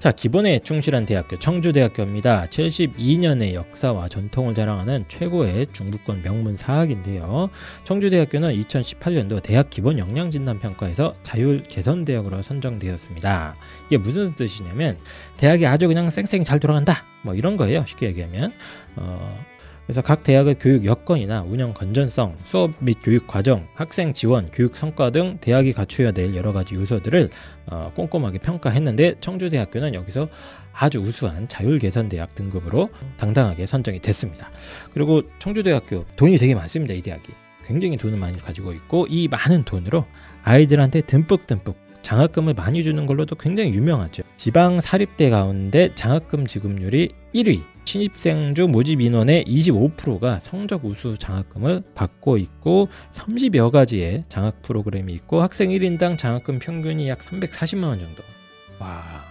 자, 기본에 충실한 대학교 청주대학교입니다. 72년의 역사와 전통을 자랑하는 최고의 중부권 명문 사학인데요. 청주대학교는 2018년도 대학 기본 역량 진단 평가에서 자율 개선 대학으로 선정되었습니다. 이게 무슨 뜻이냐면 대학이 아주 그냥 쌩쌩 잘 돌아간다. 뭐 이런 거예요. 쉽게 얘기하면 어, 그래서 각 대학의 교육 여건이나 운영 건전성, 수업 및 교육 과정, 학생 지원, 교육 성과 등 대학이 갖추어야 될 여러 가지 요소들을 어, 꼼꼼하게 평가했는데 청주대학교는 여기서 아주 우수한 자율개선대학 등급으로 당당하게 선정이 됐습니다. 그리고 청주대학교 돈이 되게 많습니다. 이 대학이 굉장히 돈을 많이 가지고 있고 이 많은 돈으로 아이들한테 듬뿍듬뿍 장학금을 많이 주는 걸로도 굉장히 유명하죠. 지방 사립대 가운데 장학금 지급률이 1위, 신입생주 모집 인원의 25%가 성적 우수 장학금을 받고 있고 30여 가지의 장학 프로그램이 있고 학생 1인당 장학금 평균이 약 340만 원 정도. 와.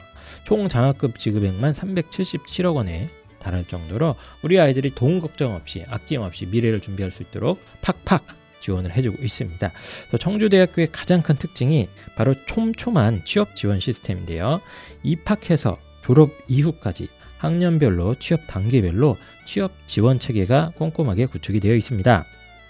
총 장학금 지급액만 377억 원에 달할 정도로 우리 아이들이 돈 걱정 없이 아낌없이 미래를 준비할 수 있도록 팍팍 지원을 해주고 있습니다. 또 청주대학교의 가장 큰 특징이 바로 촘촘한 취업 지원 시스템인데요. 입학해서 졸업 이후까지 학년별로 취업 단계별로 취업 지원 체계가 꼼꼼하게 구축이 되어 있습니다.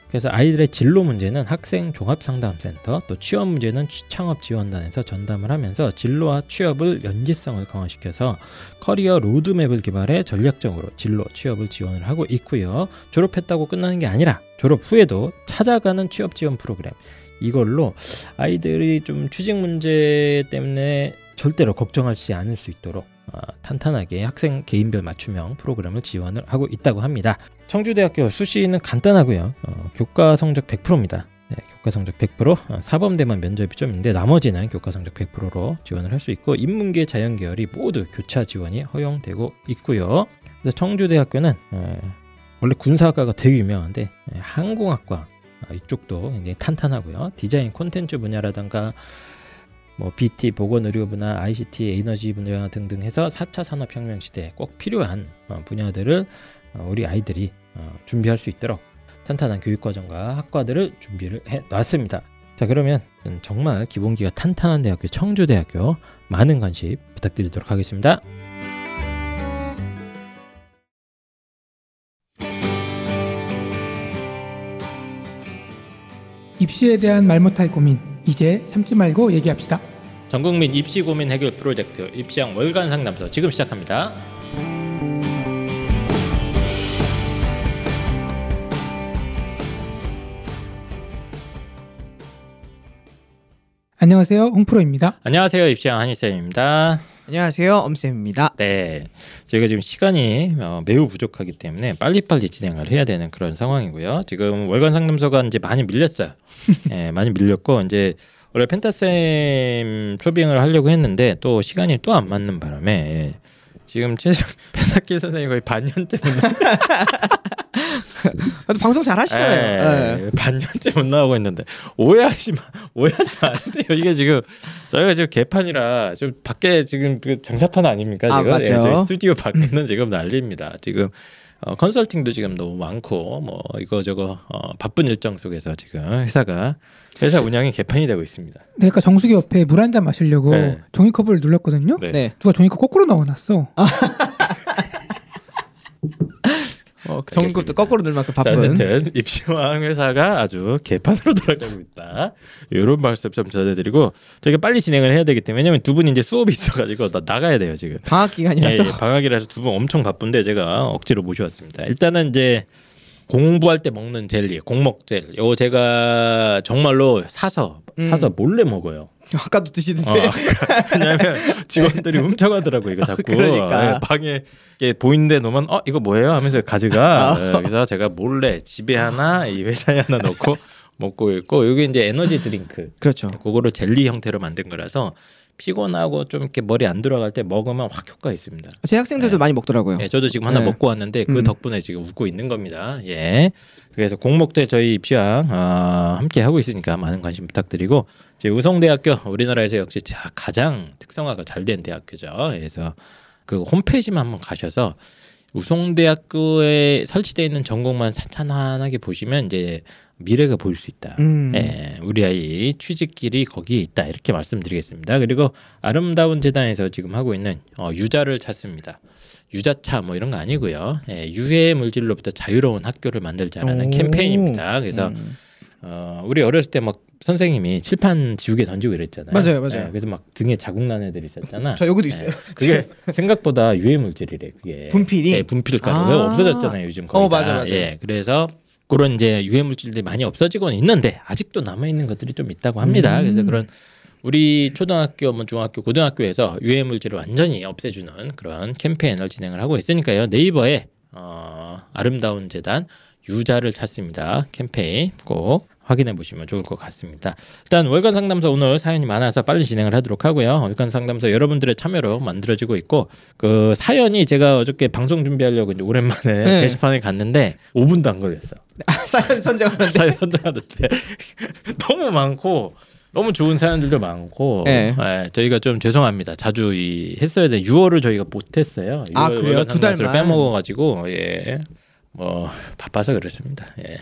그래서 아이들의 진로 문제는 학생 종합 상담센터 또 취업 문제는 취창업 지원단에서 전담을 하면서 진로와 취업을 연계성을 강화시켜서 커리어 로드맵을 개발해 전략적으로 진로 취업을 지원을 하고 있고요. 졸업했다고 끝나는 게 아니라 졸업 후에도 찾아가는 취업 지원 프로그램 이걸로 아이들이 좀 취직 문제 때문에 절대로 걱정하지 않을 수 있도록 어, 탄탄하게 학생 개인별 맞춤형 프로그램을 지원을 하고 있다고 합니다. 청주대학교 수시는 간단하고요. 어, 교과 성적 100%입니다. 네, 교과 성적 100%, 어, 사범대만 면접이 좀 있는데 나머지는 교과 성적 100%로 지원을 할 수 있고 인문계 자연계열이 모두 교차 지원이 허용되고 있고요. 그래서 청주대학교는 어, 원래 군사학과가 되게 유명한데 예, 항공학과 어, 이쪽도 굉장히 탄탄하고요. 디자인 콘텐츠 분야라든가 뭐 BT 보건의료부나 ICT 에너지 분야 등등 해서 4차 산업혁명 시대에 꼭 필요한 어, 분야들을 어, 우리 아이들이 어, 준비할 수 있도록 탄탄한 교육과정과 학과들을 준비를 해 놨습니다. 자 그러면 정말 기본기가 탄탄한 대학교 청주대학교 많은 관심 부탁드리도록 하겠습니다. 입시에 대한 말 못할 고민 이제 참지 말고 얘기합시다. 전국민 입시 고민 해결 프로젝트 입시왕 월간 상담소 지금 시작합니다. 안녕하세요, 홍프로입니다. 안녕하세요, 입시왕 한희쌤입니다. 안녕하세요, 엄쌤입니다. 네, 저희가 지금 시간이 어, 매우 부족하기 때문에 빨리빨리 진행을 해야 되는 그런 상황이고요. 지금 월간 상담소가 이제 많이 밀렸어요. 네, 많이 밀렸고 이제 원래 펜타쌤 초빙을 하려고 했는데 또 시간이 또 안 맞는 바람에 지금 최소 펜타킬 선생님 거의 반년째 못 나. 방송 잘 하시잖아요. 네. 반년째 못 나오고 있는데 오해하시면 오해하시면 안 돼요. 이게 지금 저희가 지금 개판이라 좀 밖에 지금 그 장사판 아닙니까 지금? 아. 예, 저희 스튜디오 밖에는 지금 난리입니다. 지금 어, 컨설팅도 지금 너무 많고 뭐 이거 저거 어, 바쁜 일정 속에서 지금 회사가 회사 운영이 개판이 되고 있습니다. 내가 정수기 옆에 물 한 잔 마시려고 네. 종이컵을 눌렀거든요. 네. 네. 누가 종이컵 거꾸로 넣어놨어. 어, 전국도 거꾸로 늘 만큼 자, 바쁜. 어쨌든 입시왕 회사가 아주 개판으로 돌아가고 있다. 이런 말씀 좀 전해드리고 저희가 빨리 진행을 해야 되기 때문에 왜냐면 두 분이 이제 수업이 있어가지고 나 나가야 돼요 지금. 방학 기간이라서. 예, 예, 방학이라서 두 분 엄청 바쁜데 제가 억지로 모셔왔습니다. 일단은 이제 공부할 때 먹는 젤리, 공먹 젤. 요거 제가 정말로 사서 음. 사서 몰래 먹어요. 아까도 드시던데. 어, 왜냐면 직원들이 훔쳐가더라고 이거 자꾸 그러니까. 예, 방에 이게 보이는데 놓으면 어 이거 뭐예요 하면서 가져가. 예, 그래서 제가 몰래 집에 하나 이 회사에 하나 넣고 먹고 있고 여기 이제 에너지 드링크. 그렇죠. 그거를 젤리 형태로 만든 거라서 피곤하고 좀 이렇게 머리 안 들어갈 때 먹으면 확 효과 있습니다. 제 학생들도 많이 먹더라고요. 예, 저도 지금 하나 네. 먹고 왔는데 그 음. 덕분에 지금 웃고 있는 겁니다. 예. 그래서 공목대 저희 입시왕 아, 함께 하고 있으니까 많은 관심 부탁드리고 이제 우송대학교 우리나라에서 역시 자- 가장 특성화가 잘 된 대학교죠. 그래서 그 홈페이지만 한번 가셔서 우송대학교에 설치되어 있는 전공만 찬찬하게 보시면 이제 미래가 보일 수 있다. 음. 예, 우리 아이 취직길이 거기에 있다 이렇게 말씀드리겠습니다. 그리고 아름다운 재단에서 지금 하고 있는 어, 유자를 찾습니다. 유자차 뭐 이런 거 아니고요. 예, 유해 물질로부터 자유로운 학교를 만들자라는 오. 캠페인입니다. 그래서 음. 어, 우리 어렸을 때 막 선생님이 칠판 지우개 던지고 이랬잖아요. 맞아요, 맞아요. 예, 그래서 막 등에 자국 난 애들 있었잖아. 저 여기도 예, 있어요. 그게 생각보다 유해 물질이래. 그게 분필이? 예, 분필가루 아. 없어졌잖아요. 요즘 거의 어, 다. 맞아, 맞아. 예, 그래서 그런 이제 유해 물질들이 많이 없어지고는 있는데 아직도 남아 있는 것들이 좀 있다고 합니다. 음. 그래서 그런 우리 초등학교, 뭐 중학교, 고등학교에서 유해 물질을 완전히 없애주는 그런 캠페인을 진행을 하고 있으니까요. 네이버에 어, 아름다운 재단 유자를 찾습니다. 캠페인 꼭 확인해 보시면 좋을 것 같습니다. 일단 월간 상담소 오늘 사연이 많아서 빨리 진행을 하도록 하고요. 월간 상담소 여러분들의 참여로 만들어지고 있고 그 사연이 제가 어저께 방송 준비하려고 이제 오랜만에 네. 게시판에 갔는데 5분도 안 걸렸어. 아, 사연 선정하는데 사연 선정하는데 너무 많고 너무 좋은 사연들도 많고 네. 예, 저희가 좀 죄송합니다. 자주 이 했어야 돼. 6월을 저희가 못했어요. 아, 그래요? 두 달만? 빼먹어 가지고 예. 뭐 바빠서 그렇습니다. 예.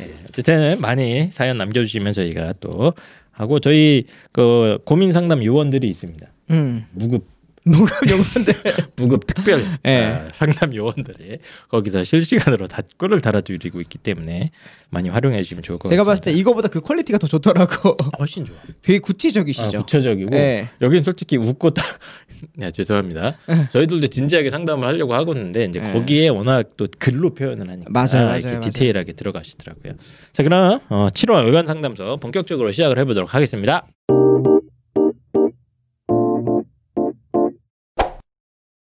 예, 어쨌든 많이 사연 남겨주시면 저희가 또 하고 저희 그 고민 상담 요원들이 있습니다. 음. 무급 누가 요건데 무급 특별 예. 아, 상담 요원들이 거기서 실시간으로 댓글을 달아주고 있기 때문에 많이 활용해 주시면 좋을 것 제가 같습니다. 봤을 때 이거보다 그 퀄리티가 더 좋더라고. 훨씬 좋아. 되게 아, 구체적이시죠. 구체적이고 예. 여긴 솔직히 웃고 다 네, 죄송합니다. 저희들도 진지하게 상담을 하려고 하고 있는데 이제 예. 거기에 워낙 또 글로 표현을 하니까 맞아요, 맞아요, 이렇게 맞아요. 디테일하게 들어가시더라고요. 자, 그럼 어, 7월 월간 상담소 본격적으로 시작을 해보도록 하겠습니다.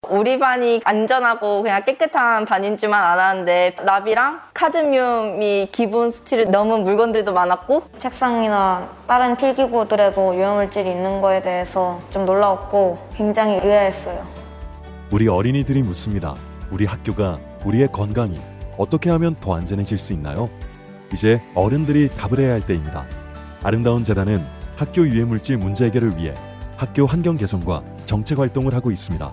우리 반이 안전하고 그냥 깨끗한 반인 줄만 알았는데 나비랑 카드뮴이 기본 수치를 넘은 물건들도 많았고 책상이나 다른 필기구들에도 유해물질이 있는 거에 대해서 좀 놀라웠고 굉장히 의아했어요. 우리 어린이들이 묻습니다. 우리 학교가 우리의 건강이 어떻게 하면 더 안전해질 수 있나요? 이제 어른들이 답을 해야 할 때입니다. 아름다운 재단은 학교 유해물질 문제 해결을 위해 학교 환경 개선과 정책 활동을 하고 있습니다.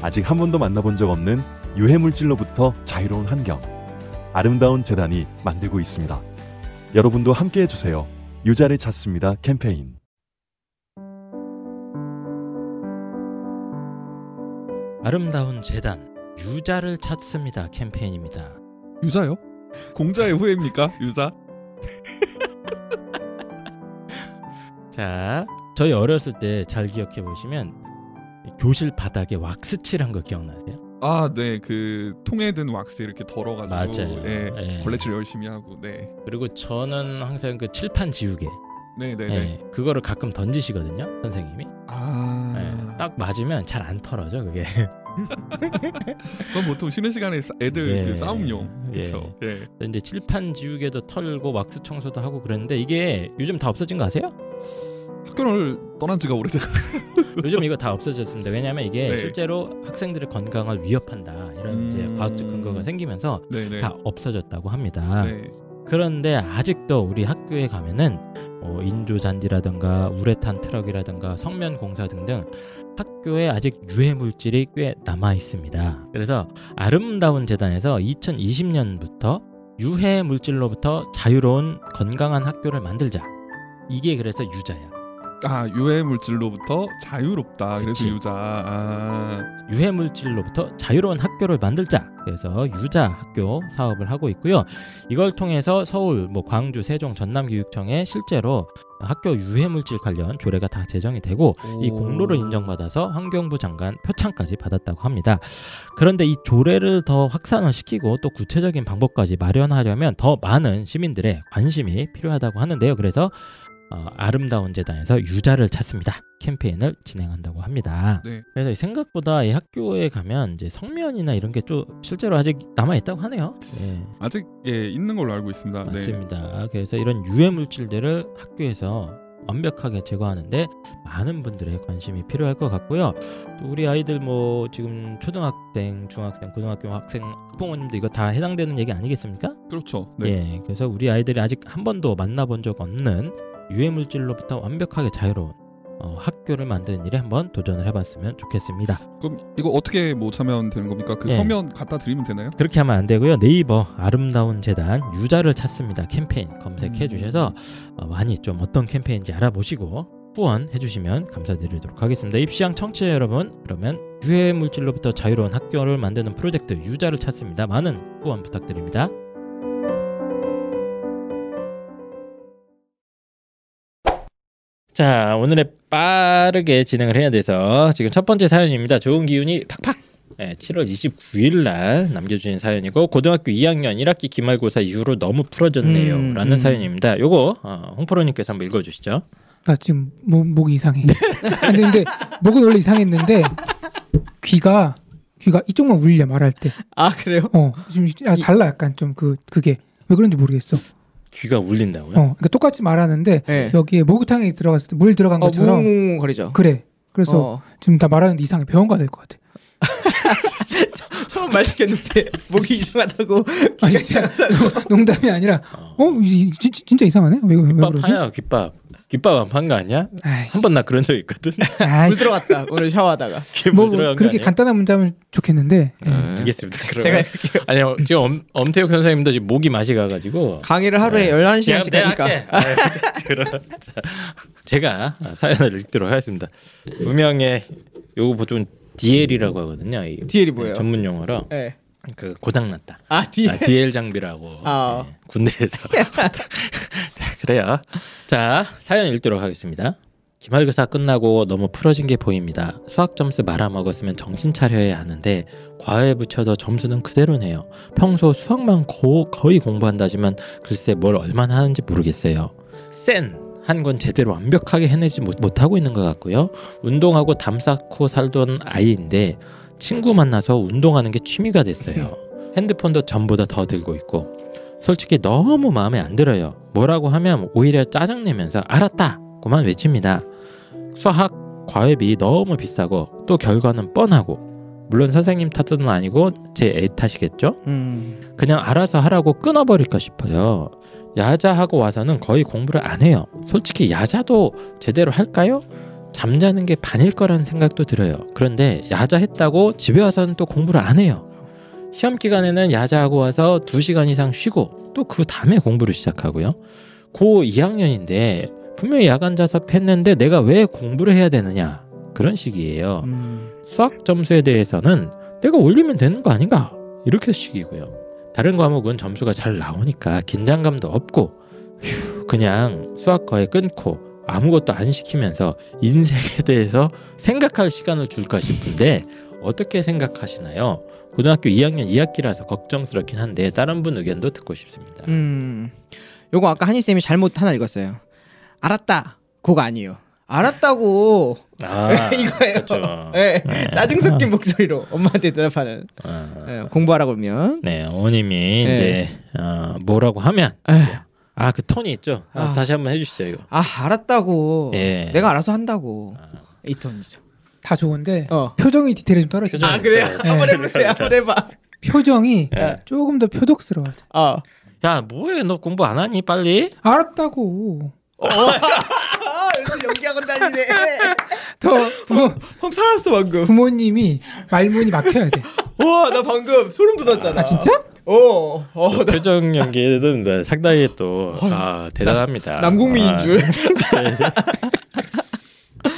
아직 한 번도 만나본 적 없는 유해물질로부터 자유로운 환경. 아름다운 재단이 만들고 있습니다. 여러분도 함께 해주세요. 유자를 찾습니다 캠페인. 아름다운 재단 유자를 찾습니다 캠페인입니다. 유자요? 공자의 후예입니까? 유자? 자, 저희 어렸을 때 잘 기억해 보시면 교실 바닥에 왁스 칠한 거 기억나세요? 아, 네. 그 통에 든 왁스 이렇게 덜어가지고 맞아요. 네, 예. 걸레질 열심히 하고 네. 그리고 저는 항상 그 칠판 지우개, 네, 네, 네. 예, 그거를 가끔 던지시거든요, 선생님이. 아. 예, 딱 맞으면 잘 안 털어져 그게. 그건 보통 쉬는 시간에 싸- 애들 네. 그 싸움용. 예. 그렇죠. 예. 이제 칠판 지우개도 털고 왁스 청소도 하고 그랬는데 이게 요즘 다 없어진 거 아세요? 학교를 떠난 지가 오래돼. 요즘 이거 다 없어졌습니다. 왜냐하면 이게 네. 실제로 학생들의 건강을 위협한다 이런 이제 음. 과학적 근거가 생기면서 네, 네. 다 없어졌다고 합니다. 네. 그런데 아직도 우리 학교에 가면은 뭐 인조 잔디라든가 우레탄 트럭이라든가 성면 공사 등등 학교에 아직 유해 물질이 꽤 남아 있습니다. 그래서 아름다운 재단에서 2020년부터 유해 물질로부터 자유로운 건강한 학교를 만들자. 이게 그래서 유자야. 아, 유해 물질로부터 자유롭다. 그래서 유자. 아. 유해 물질로부터 자유로운 학교를 만들자. 그래서 유자 학교 사업을 하고 있고요. 이걸 통해서 서울, 뭐 광주, 세종, 전남 교육청에 실제로 학교 유해 물질 관련 조례가 다 제정이 되고 이 오. 공로를 인정받아서 환경부 장관 표창까지 받았다고 합니다. 그런데 이 조례를 더 확산을 시키고 또 구체적인 방법까지 마련하려면 더 많은 시민들의 관심이 필요하다고 하는데요. 그래서 어, 아름다운 재단에서 유자를 찾습니다. 캠페인을 진행한다고 합니다. 네. 그래서 생각보다 이 학교에 가면 이제 성면이나 이런 게 좀 실제로 아직 남아 있다고 하네요. 예, 아직 예, 있는 걸로 알고 있습니다. 네. 맞습니다. 그래서 이런 유해 물질들을 학교에서 완벽하게 제거하는데 많은 분들의 관심이 필요할 것 같고요. 또 우리 아이들 뭐 지금 초등학생, 중학생, 고등학교 학생 학부모님도 이거 다 해당되는 얘기 아니겠습니까? 그렇죠. 네. 예, 그래서 우리 아이들이 아직 한 번도 만나본 적 없는 유해 물질로부터 완벽하게 자유로운 어, 학교를 만드는 일에 한번 도전을 해봤으면 좋겠습니다. 그럼 이거 어떻게 뭐 참여하면 되는 겁니까? 그 예. 서면 갖다 드리면 되나요? 그렇게 하면 안 되고요. 네이버 아름다운 재단 유자를 찾습니다. 캠페인 검색해 음. 주셔서 어, 많이 좀 어떤 캠페인인지 알아보시고 후원해 주시면 감사드리도록 하겠습니다. 입시왕 청취자 여러분, 그러면 유해 물질로부터 자유로운 학교를 만드는 프로젝트 유자를 찾습니다. 많은 후원 부탁드립니다. 자, 오늘의 빠르게 진행을 해야 돼서 지금 첫 번째 사연입니다. 좋은 기운이 팍팍. 네, 7월 29일 날 남겨주신 사연이고 고등학교 2학년 1학기 기말고사 이후로 너무 풀어졌네요. 음, 라는 음. 사연입니다. 요거 어, 홍프로님께서 한번 읽어주시죠. 나 지금 목, 목이 이상해. 아니, 근데 목은 원래 이상했는데 귀가 귀가 이쪽만 울려 말할 때. 아 그래요? 어 지금 아, 달라 약간 좀 그 그게 왜 그런지 모르겠어. 귀가 울린다고요? 어 그러니까 똑같이 말하는데 네. 여기에 목욕탕에 들어갔을 때 물 들어간 어 것처럼 거리죠. 그래. 그래서 어. 지금 다 말하는데 이상해. 병원 가야 될 것 같아. 처음 말 시켰는데 목이 이상하다고 아니 진짜 농담이 아니라 어 이- 지- 지- 진짜 이상하네. 왜, 왜 귓밥 그러지? 하야 귓밥. 귓밥 안 판 거 아니야? 한 번 나 그런 적 있거든. 아이, 물 들어갔다 오늘 샤워하다가 뭐거 그렇게? 간단한 문자면 좋겠는데 예. 음, 알겠습니다. 제가 아니요 지금 엄, 엄태욱 선생님도 지금 목이 마시 가가지고 강의를 하루에 네. 11 시간씩 내가 하니까 할게. 아유, 그럼 자, 제가 사연을 읽도록 하겠습니다. 분명히 요거 보통 DL이라고 하거든요. 이 DL 이 뭐예요? 전문 용어로 네. 그 고장 났다. 아 뒤에 아, DL 장비라고 아. 네, 군대에서 자, 그래요. 자 사연 읽도록 하겠습니다. 기말고사 끝나고 너무 풀어진 게 보입니다. 수학 점수 말아먹었으면 정신 차려야 하는데 과외 붙여도 점수는 그대로네요. 평소 수학만 거, 거의 공부한다지만 글쎄 뭘 얼마나 하는지 모르겠어요. 센! 한건 제대로 완벽하게 해내지 못, 못하고 있는 것 같고요. 운동하고 담 쌓고 살던 아이인데 친구 만나서 운동하는 게 취미가 됐어요. 핸드폰도 전보다 더 들고 있고 솔직히 너무 마음에 안 들어요. 뭐라고 하면 오히려 짜증내면서 알았다 고만 외칩니다. 수학 과외비 너무 비싸고 또 결과는 뻔하고 물론 선생님 탓은 아니고 제 애 탓이겠죠? 음. 그냥 알아서 하라고 끊어버릴까 싶어요. 야자하고 와서는 거의 공부를 안 해요. 솔직히 야자도 제대로 할까요? 잠자는 게 반일 거라는 생각도 들어요. 그런데 야자했다고 집에 와서는 또 공부를 안 해요. 시험 기간에는 야자하고 와서 2시간 이상 쉬고 또 그 다음에 공부를 시작하고요. 고 2학년인데 분명히 야간 자습 했는데 내가 왜 공부를 해야 되느냐 그런 식이에요. 음. 수학 점수에 대해서는 내가 올리면 되는 거 아닌가 이렇게 식이고요. 다른 과목은 점수가 잘 나오니까 긴장감도 없고 휴, 그냥 수학 과외 끊고 아무것도 안 시키면서 인생에 대해서 생각할 시간을 줄까 싶은데 어떻게 생각하시나요? 고등학교 2학년 2학기라서 걱정스럽긴 한데 다른 분 의견도 듣고 싶습니다. 음. 요거 아까 한희 쌤이 잘못 하나 읽었어요. 알았다. 그거 아니에요. 알았다고 아, 이거예요. 그렇죠. 네. 짜증 섞인 목소리로 엄마한테 대답하는 아, 네, 공부하라고 그러면 네, 어머님이 네. 이제 어, 뭐라고 하면 에휴, 아 그 톤이 있죠. 아, 아. 다시 한번 해주시죠 이거. 아 알았다고 예. 내가 알아서 한다고 아. 이 톤이죠. 다 좋은데 어. 표정이 디테일이 좀 떨어지죠. 아 그래요? 네. 한번 해보세요. 한번 해봐. 표정이 예. 조금 더 표독스러워. 어. 야 뭐해 너 공부 안 하니 빨리? 알았다고. 아 요즘 연기학원 다니네. 더 부모, 형 살았어 방금. 부모님이 말문이 막혀야 돼. 와 나 방금 소름 돋았잖아. 아 진짜? 어. 어. 나 표정 연기는 네, 상당히 또 아, 대단합니다. 남궁미인 아, 줄.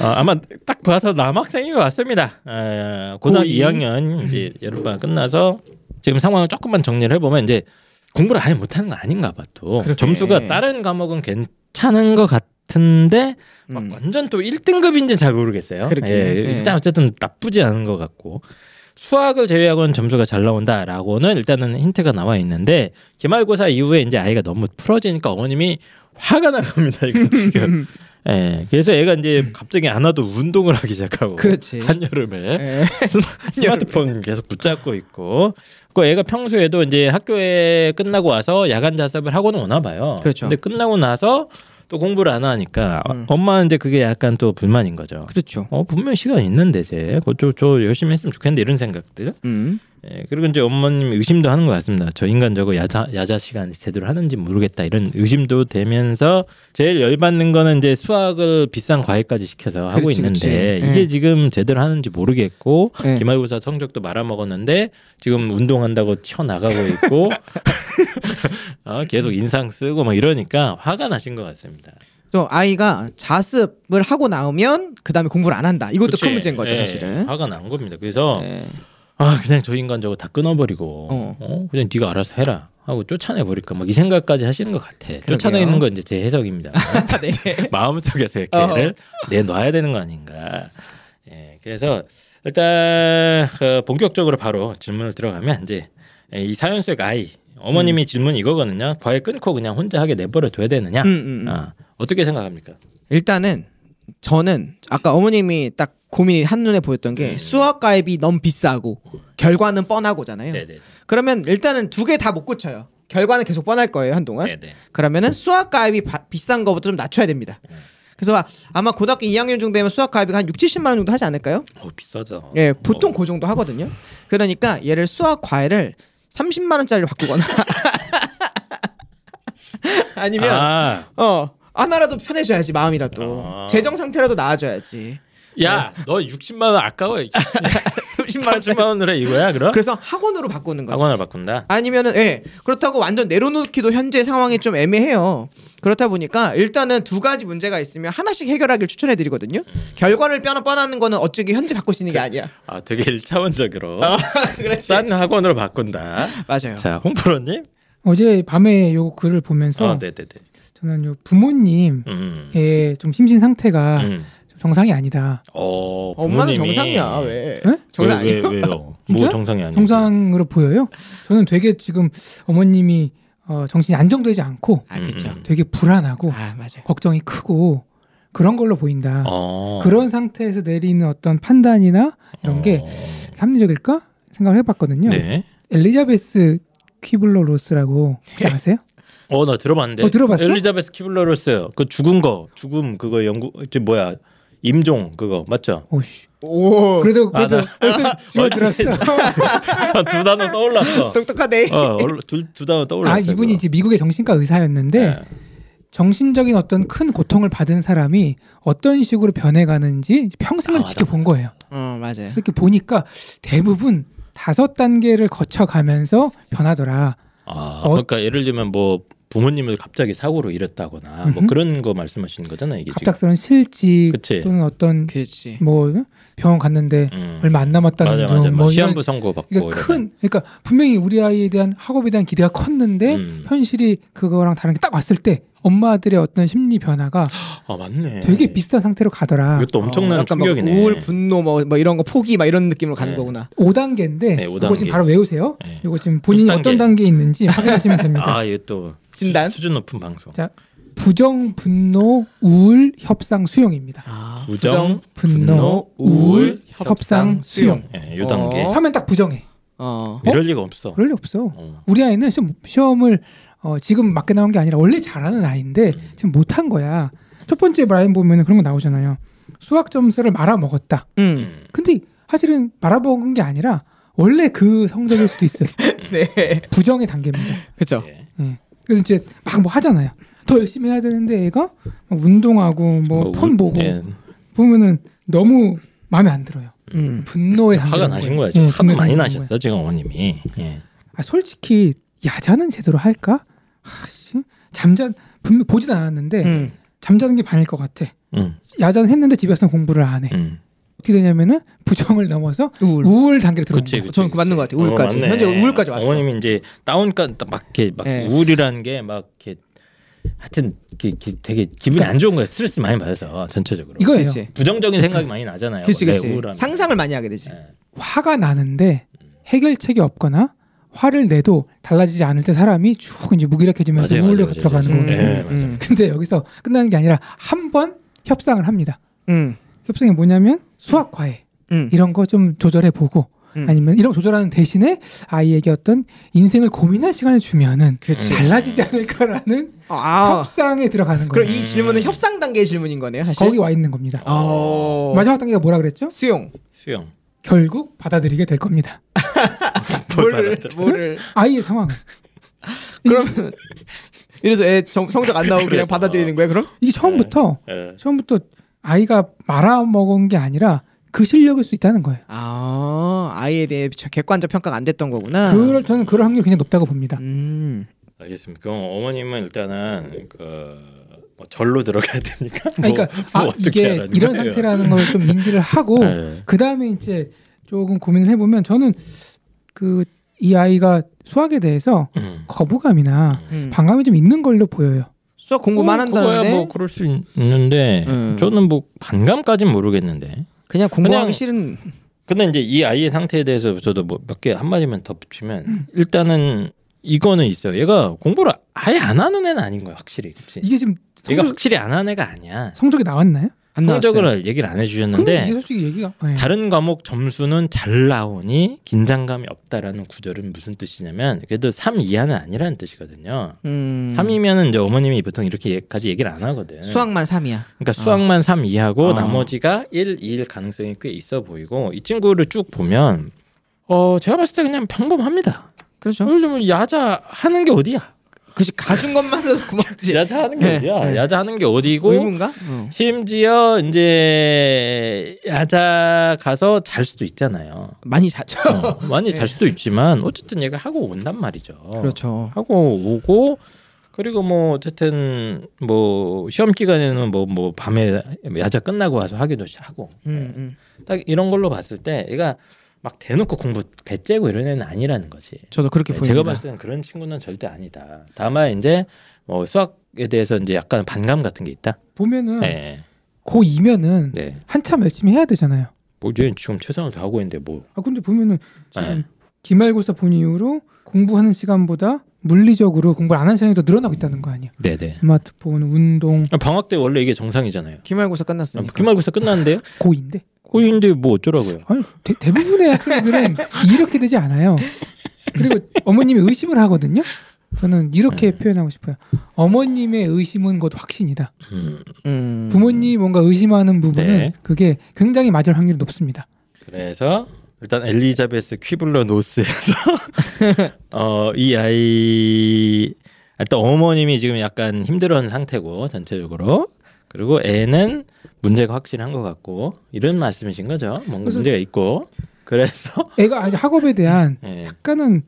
어, 아마 딱 봐서 남학생인 것 같습니다. 아, 고2? 2학년 이제 여름방 끝나서 지금 상황을 조금만 정리를 해보면 이제 공부를 아예 못하는 거 아닌가 봐 또. 점수가 다른 과목은 괜찮은 것 같은데 막 음. 완전 또 1등급인지는 잘 모르겠어요. 그러게. 예, 예. 일단 어쨌든 나쁘지 않은 것 같고 수학을 제외하고는 점수가 잘 나온다라고는 일단은 힌트가 나와 있는데 기말고사 이후에 이제 아이가 너무 풀어지니까 어머님이 화가 난 겁니다. 이거 지금. 예, 그래서 애가 이제 갑자기 안 와도 운동을 하기 시작하고 그렇지. 한여름에 예. 스마트폰 계속 붙잡고 있고 그 애가 평소에도 이제 학교에 끝나고 와서 야간 자습을 하고는 오나 봐요. 그렇죠. 근데 끝나고 나서 또 공부를 안 하니까 음. 엄마는 이제 그게 약간 또 불만인 거죠. 그렇죠. 어 분명 히 시간 있는데 쟤, 저, 저 열심히 했으면 좋겠는데 이런 생각들. 음. 예, 그리고 이제 어머님 의심도 하는 것 같습니다. 저 인간 저거 야자 야자 시간 제대로 하는지 모르겠다 이런 의심도 되면서 제일 열받는 거는 이제 수학을 비싼 과외까지 시켜서 하고 그렇지, 있는데 그렇지. 이게 예. 지금 제대로 하는지 모르겠고 예. 기말고사 성적도 말아먹었는데 지금 운동한다고 튀어 나가고 있고 어, 계속 인상 쓰고 막 이러니까 화가 나신 것 같습니다. 또 아이가 자습을 하고 나오면 그 다음에 공부를 안 한다. 이것도 그치? 큰 문제인 거죠 예, 사실은. 화가 난 겁니다. 그래서 예. 아 그냥 저 인간 저거 다 끊어버리고 어. 어. 그냥 네가 알아서 해라 하고 쫓아내 버릴까 막 이 생각까지 하시는 것 같아. 쫓아내는 건 이제 제 해석입니다. 네. 마음 속에서 어. 걔를 내놔야 되는 거 아닌가. 예, 그래서 일단 그 본격적으로 바로 질문을 들어가면 이제 이 사연 속 아이 어머님이 질문 이거거든요. 과외 끊고 그냥 혼자 하게 내버려 둬야 되느냐? 음, 음, 음. 아, 어떻게 생각합니까? 일단은 저는 아까 어머님이 딱 고민이 한눈에 보였던 게 음. 수학 가입이 너무 비싸고 결과는 뻔하고잖아요. 네네. 그러면 일단은 두 개 다 못 고쳐요. 결과는 계속 뻔할 거예요 한동안. 네네. 그러면은 수학 가입이 바- 비싼 거부터 좀 낮춰야 됩니다. 그래서 아- 아마 고등학교 2학년 정도 되면 수학 가입이 한 6, 70만 원 정도 하지 않을까요? 어 비싸죠. 예, 보통 그 정도 하거든요. 그러니까 얘를 수학 과외를 30만 원짜리로 바꾸거나 아니면 아, 어 하나라도 편해져야지 마음이라도 아. 재정 상태라도 나아져야지. 야, 너 60만 원 아까워. 30만 30만 원짜리. 원으로 이거야, 그럼? 그래서 학원으로 바꾸는 거지. 학원을 바꾼다. 아니면은 예 그렇다고 완전 내려놓기도 현재 상황이 좀 애매해요. 그렇다 보니까 일단은 두 가지 문제가 있으면 하나씩 해결하길 추천해 드리거든요. 결과를 뼈나 뻔하는 거는 어쩌기 현재 바꿀 수 있는 게 아니야. 아, 되게 일차원적으로 그렇지. 싼 학원으로 바꾼다. 맞아요. 자, 홍프로 님. 어제 밤에 요 글을 보면서 어, 네, 네, 네. 저는 요 부모님의 음. 좀 심신 상태가 음. 좀 정상이 아니다. 어, 엄마는 부모님이- 정상이야 왜? 네? 정상 왜, 아니에요? 왜, 왜요? 진짜? 뭐 정상이 아니에요? 정상으로 보여요. 저는 되게 지금 어머님이 어, 정신이 안정되지 않고 아 그렇죠. 음. 되게 불안하고 아 맞아요. 걱정이 크고 그런 걸로 보인다. 어. 그런 상태에서 내리는 어떤 판단이나 이런 게 어. 합리적일까 생각을 해봤거든요. 네. 엘리자베스 퀴블러 로스라고 혹시 아세요? 어, 나 들어봤는데. 어, 들어봤어? 엘리자베스 키블러로스 그 죽은 거, 죽음 그거 연구 저 뭐야? 임종 그거 맞죠? 오씨. 오 그래도 아, 그래도 나- 벌써 집어들었어. 두 단어 떠올랐어. 똑똑하네. 어, 얼- 두, 두 단어 떠올랐어. 아 이분이 그거. 이제 미국의 정신과 의사였는데 네. 정신적인 어떤 큰 고통을 받은 사람이 어떤 식으로 변해가는지 평생을 아. 지켜본 거예요. 어 맞아요. 이렇게 보니까 대부분 다섯 단계를 거쳐가면서 변하더라. 아, 어- 그러니까 예를 들면 뭐 부모님을 갑자기 사고로 잃었다거나 뭐 음흠. 그런 거 말씀하시는 거잖아요, 이게 갑작스러운 실직 그치. 또는 어떤 그렇지. 뭐 병원 갔는데. 음. 얼마 안 남았다는 맞아, 둥, 맞아. 뭐뭐 시한부 이런 선고 받고 그러니까. 큰 그러니까 분명히 우리 아이에 대한 학업에 대한 기대가 컸는데 음. 현실이 그거랑 다른 게 딱 왔을 때 엄마들의 어떤 심리 변화가 아 맞네. 되게 비슷한 상태로 가더라. 이것도 엄청난 어, 충격이네. 우울, 분노 뭐, 뭐 이런 거 포기 막 이런 느낌으로 가는 네. 거구나. 5단계인데 네, 오 이거 단계. 지금 바로 외우세요. 네. 이거 지금 본인이 단계? 어떤 단계에 있는지 확인하시면 됩니다. 아, 이게 또 진단? 수, 준 높은 방송. 자, 부정, 분노, 우울, 협상, 수용입니다. 아, 부정, 분노, 분노, 우울, 협상, 수용. 예, 요 단계. 어. 처음엔 딱 부정해. 어. 이럴 리가 없어. 그럴 리 없어. 어. 우리 아이는 시험, 시험을 어, 지금 맞게 나온 게 아니라 원래 잘하는 아이인데 음. 지금 못한 거야. 첫 번째 라인 보면 그런 거 나오잖아요. 수학 점수를 말아 먹었다. 음. 음. 근데 사실은 말아 먹은 게 아니라 원래 그 성적일 수도 있어요. 네. 부정의 단계입니다. 그죠. 예. 그래서 이제 막 뭐 하잖아요. 더 열심히 해야 되는데 애가 막 운동하고 뭐폰 울- 보고 예, 보면은 너무 마음에 안 들어요. 음. 분노에 화가 나신 거야. 지금 예, 화가 많이 나셨어 지금 어머님이. 예. 아, 솔직히 야자는 제대로 할까? 아씨 잠자 분명 보진 않았는데 음. 잠자는 게 반일 것 같아. 음, 야자는 했는데 집에서 공부를 안 해. 음. 어떻게 되냐면은 부정을 넘어서 우울. 우울 단계로 거야. 그치. 저는 그 맞는 것 같아요. 우울까지. 맞네. 현재 우울까지 왔어. 어머님이 이제 다운까지 막 이렇게 막 예. 우울이라는 게 막 이렇게 하여튼 이렇게, 이렇게 되게 기분이 안 좋은 거예요. 스트레스 많이 받아서 전체적으로. 이거예요. 그치. 부정적인 생각이 많이 나잖아요. 그치, 그치. 우울하면. 상상을 많이 하게 되지. 예. 화가 나는데 해결책이 없거나 화를 내도 달라지지 않을 때 사람이 쭉 이제 무기력해지면서 우울로 들어가는. 거거든요. 예, 맞아요. 근데 여기서 끝나는 게 아니라 한 번 협상을 합니다. 음. 협상이 뭐냐면 수학 과외 음. 이런 거 좀 조절해 보고 음. 아니면 이런 거 조절하는 대신에 아이에게 어떤 인생을 고민할 시간을 주면은 그치. 달라지지 않을까라는 아. 협상에 들어가는 그럼 거예요. 이 질문은 협상 단계의 질문인 거네요, 사실. 거기 와 있는 겁니다. 어. 마지막 단계가 뭐라 그랬죠? 수용. 수영. 결국 받아들이게 될 겁니다. 뭐를 뭐를 아이의 상황을. 그러면 이래서 애 정- 성적 안 나오고 그냥. 받아들이는 거야 그럼? 이게 처음부터 예. 처음부터 아이가 말아먹은 게 아니라 그 실력일 수 있다는 거예요. 아 아이에 대해 저- 객관적 평가가 안 됐던 거구나. 그럴 저는 그럴 확률이 굉장히 높다고 봅니다. 음. 알겠습니다. 그럼 어머님은 일단은 그뭐 절로 들어가야 됩니까? 아니, 그러니까 뭐, 아, 뭐 어떻게 이게 하라는 이런 거예요? 상태라는 걸 좀 인지를 하고 네. 그 다음에 이제 조금 고민을 해보면 저는 그 이 아이가 수학에 대해서 음. 거부감이나 음. 반감이 좀 있는 걸로 보여요. 수학 공부만 어, 한다는데 뭐 그럴 수 있는데 음. 저는 뭐 반감까진 모르겠는데. 그냥 공부하기 그냥- 싫은 근데 이제 이 아이의 상태에 대해서 저도 뭐 몇 개 한마디만 더 붙이면 음. 일단은 이거는 있어요. 얘가 공부를 아예 안 하는 애는 아닌 거야, 확실히. 그치? 이게 지금 얘가 성적, 확실히 안 하는 애가 아니야. 성적이 나왔나요? 성적을 얘기를 안 해주셨는데 솔직히 얘기가 네. 다른 과목 점수는 잘 나오니 긴장감이 없다라는 구절은 무슨 뜻이냐면 그래도 3 이하는 아니라는 뜻이거든요. 음. 3이면은 이제 어머님이 보통 이렇게까지 얘기를 안 하거든. 수학만 3이야. 그러니까 수학만 3 이하고 어. 나머지가 1, 2일 가능성이 꽤 있어 보이고 이 친구를 쭉 보면 어 제가 봤을 때 그냥 평범합니다. 그렇죠. 들면 야자 하는 게 어디야? 그치 가준 것만으로도 고맙지. 야자 하는 게 네, 어디야? 네. 야자 하는 게 어디고 의문가? 어. 심지어 이제 야자 가서 잘 수도 있잖아요. 많이 잤죠. 어, 많이 잘 수도 있지만 어쨌든 얘가 하고 온단 말이죠. 그렇죠. 하고 오고 그리고 뭐 어쨌든 뭐 시험 기간에는 뭐 뭐 밤에 야자 끝나고 와서 하기도 하고 음, 음. 딱 이런 걸로 봤을 때 얘가 막 대놓고 공부 배째고 이런 애는 아니라는 거지. 저도 그렇게 네, 보입니다. 제가 봤을 때는 그런 친구는 절대 아니다. 다만 이제 뭐 수학에 대해서 이제 약간 반감 같은 게 있다. 보면은 네. 고2면은 네. 한참 열심히 해야 되잖아요. 뭐 얘는 지금 최선을 다하고 있는데 뭐 아 근데 보면은 지금 네. 기말고사 본 이후로 공부하는 시간보다 물리적으로 공부를 안 하는 시간이 더 늘어나고 있다는 거 아니야? 네네. 스마트폰, 운동, 방학 때 원래 이게 정상이잖아요. 기말고사 끝났으니까. 기말고사 끝났는데요? 고2인데 고인데 뭐 어쩌라고요? 아니 대, 대부분의 학생들은 이렇게 되지 않아요. 그리고 어머님이 의심을 하거든요. 저는 이렇게 네. 표현하고 싶어요. 어머님의 의심은 곧 확신이다. 음, 음. 부모님이 뭔가 의심하는 부분은 네. 그게 굉장히 맞을 확률이 높습니다. 그래서 일단 엘리자베스 퀴블러 노스에서 어, 이 아이 일단 어머님이 지금 약간 힘들어하는 상태고 전체적으로 그리고 애는 문제가 확실한 것 같고 이런 말씀이신 거죠. 뭔가 그래서- 문제가 있고 그래서 애가 아직 학업에 대한 예. 약간은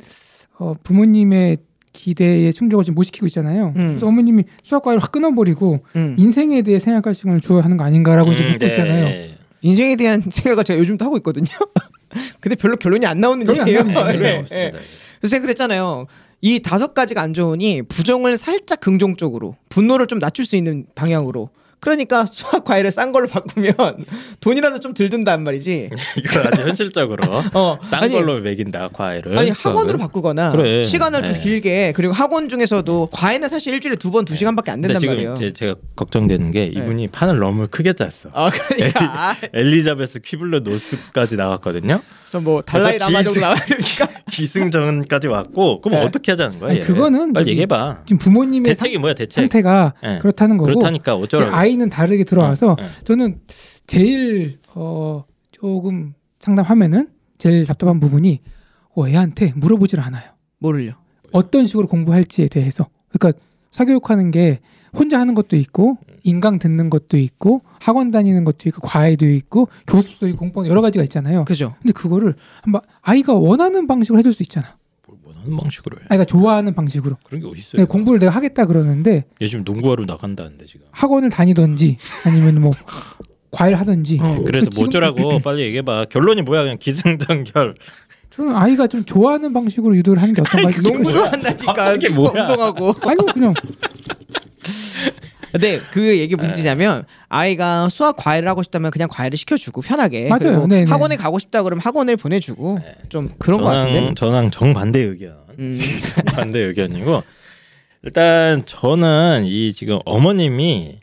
어, 부모님의 기대에 충족을 지금 못 시키고 있잖아요. 음. 그래서 어머님이 수학과를 확 끊어버리고 음. 인생에 대해 생각할 시간을 주어야 하는 거 아닌가라고 이제 음, 묻고 네. 있잖아요. 인생에 대한 생각을 제가 요즘도 하고 있거든요. 근데 별로 결론이 안 나오는 얘기예요. 네, 예, 그래 예. 없습니다. 그래서 제가 그랬잖아요. 이 다섯 가지가 안 좋으니 부정을 살짝 긍정적으로 분노를 좀 낮출 수 있는 방향으로. 그러니까 수학 과외를 싼 걸로 바꾸면 돈이라도 좀 들 든단 말이지. 이거 아주 현실적으로 어, 싼 아니, 걸로 매긴다 과외를 아니 수학을. 학원으로 바꾸거나 그래. 시간을 좀 네. 길게 그리고 학원 중에서도 과외는 사실 일주일에 두 번 두 시간밖에 안 근데 된단 지금 말이에요. 제, 제가 걱정되는 게 이분이 판을 너무 크게 짰어. 아 그러니까 아, 엘리자베스 퀴블러 노스까지 나왔거든요. 저뭐 달라이 라마 정도 되니까. 기승전까지 왔고 그럼 네. 어떻게 하자는 거야? 아니, 얘? 그거는 빨리 얘기해봐. 지금 부모님의 대책이 뭐야 대책? 상태가 예. 그렇다는 거고 그렇다니까 어쩌라고? 아이 는 다르게 들어와서 예, 예. 저는 제일 어 조금 상담하면은 제일 답답한 부분이 어, 애한테 물어보질 않아요. 뭐를요? 어떤 식으로 공부할지에 대해서. 그러니까 사교육하는 게 혼자 하는 것도 있고 인강 듣는 것도 있고 학원 다니는 것도 있고 과외도 있고 교습도 있고 공부 여러 가지가 있잖아요. 그죠? 근데 그거를 한번 아이가 원하는 방식으로 해줄 수 있잖아. 뭘 원하는 방식으로 해. 아이가 좋아하는 방식으로. 그런 게 있어요? 그러니까 공부를 내가 하겠다 그러는데 얘 지금 농구하러 나간다는데 지금. 학원을 다니든지 아니면 뭐 과외를 하든지. 그래서 근데 뭐 어쩌라고 빨리 얘기해봐. 결론이 뭐야? 그냥 기승전결. 저는 아이가 좀 좋아하는 방식으로 유도를 하는 게 어떤가 아니, 싶어요. 농구 좋아한다니까. 아, 이게 뭐야? 운동하고. 아니요 그냥 근데 그 얘기 무슨 뜻이냐면 아이가 수학 과외를 하고 싶다면 그냥 과외를 시켜주고 편하게. 맞아요. 그리고 네네. 학원에 가고 싶다 그러면 학원을 보내주고 좀 그런 거 같은데. 저랑 저랑 정반대 의견. 음. 반대 의견이고 일단 저는 이 지금 어머님이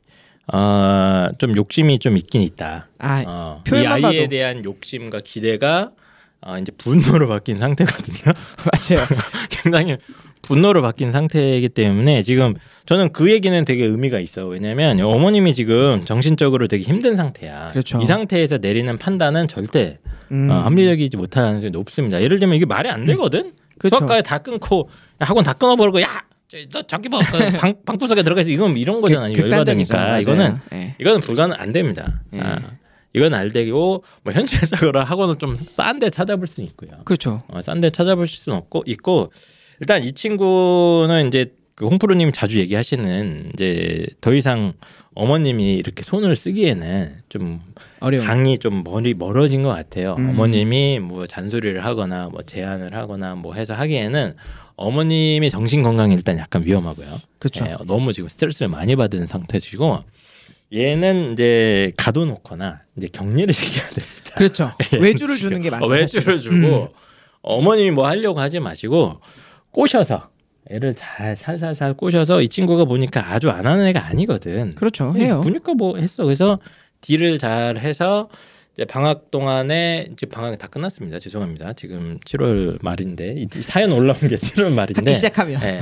어, 좀 욕심이 좀 있긴 있다. 아 어, 이 표현만 아이에 봐도. 대한 욕심과 기대가 어, 이제 분노로 바뀐 상태거든요. 맞아요. 굉장히 분노로 바뀐 상태이기 때문에 지금 저는 그 얘기는 되게 의미가 있어. 왜냐면 어머님이 지금 정신적으로 되게 힘든 상태야. 그렇죠. 이 상태에서 내리는 판단은 절대 음. 어, 합리적이지 못할 가능성이 높습니다. 예를 들면 이게 말이 안 되거든. 그렇죠. 수학과에 다 끊고 야, 학원 다 끊어버리고 야, 저, 너 저기 봐, 그 방 방구석에 들어가 있어. 이건 이런 거잖아요. 극단적이죠. 열받으니까. 이거는 예. 이거는 불가능 안 됩니다. 예. 아, 이건 안 되고 뭐 현실적으로 학원을 좀 싼 데 찾아볼 수 있고요. 그렇죠. 어, 싼 데 찾아보실 수는 없고 있고 일단 이 친구는 이제 그 홍프로님 자주 얘기하시는 이제 더 이상 어머님이 이렇게 손을 쓰기에는 좀 어려운. 강이 좀 멀리 멀어진 것 같아요. 음. 어머님이 뭐 잔소리를 하거나 뭐 제안을 하거나 뭐 해서 하기에는 어머님의 정신 건강이 일단 약간 위험하고요. 그렇죠. 예, 너무 지금 스트레스를 많이 받은 상태시고 얘는 이제 가둬놓거나 이제 격리를 시켜야 됩니다. 그렇죠. 예, 외주를. 주는 게 맞죠. 어, 외주를 사실. 주고 음. 어머님이 뭐 하려고 하지 마시고 꼬셔서 애를 잘 살살살 꼬셔서 이 친구가 보니까 아주 안 하는 애가 아니거든. 그렇죠. 예, 해요. 보니까 뭐 했어. 그래서 딜을 잘 해서 이제 방학 동안에 이제 방학이 다 끝났습니다. 죄송합니다. 지금 7월 말인데 이 사연 올라온 게 7월 말인데. 시작하면. 예.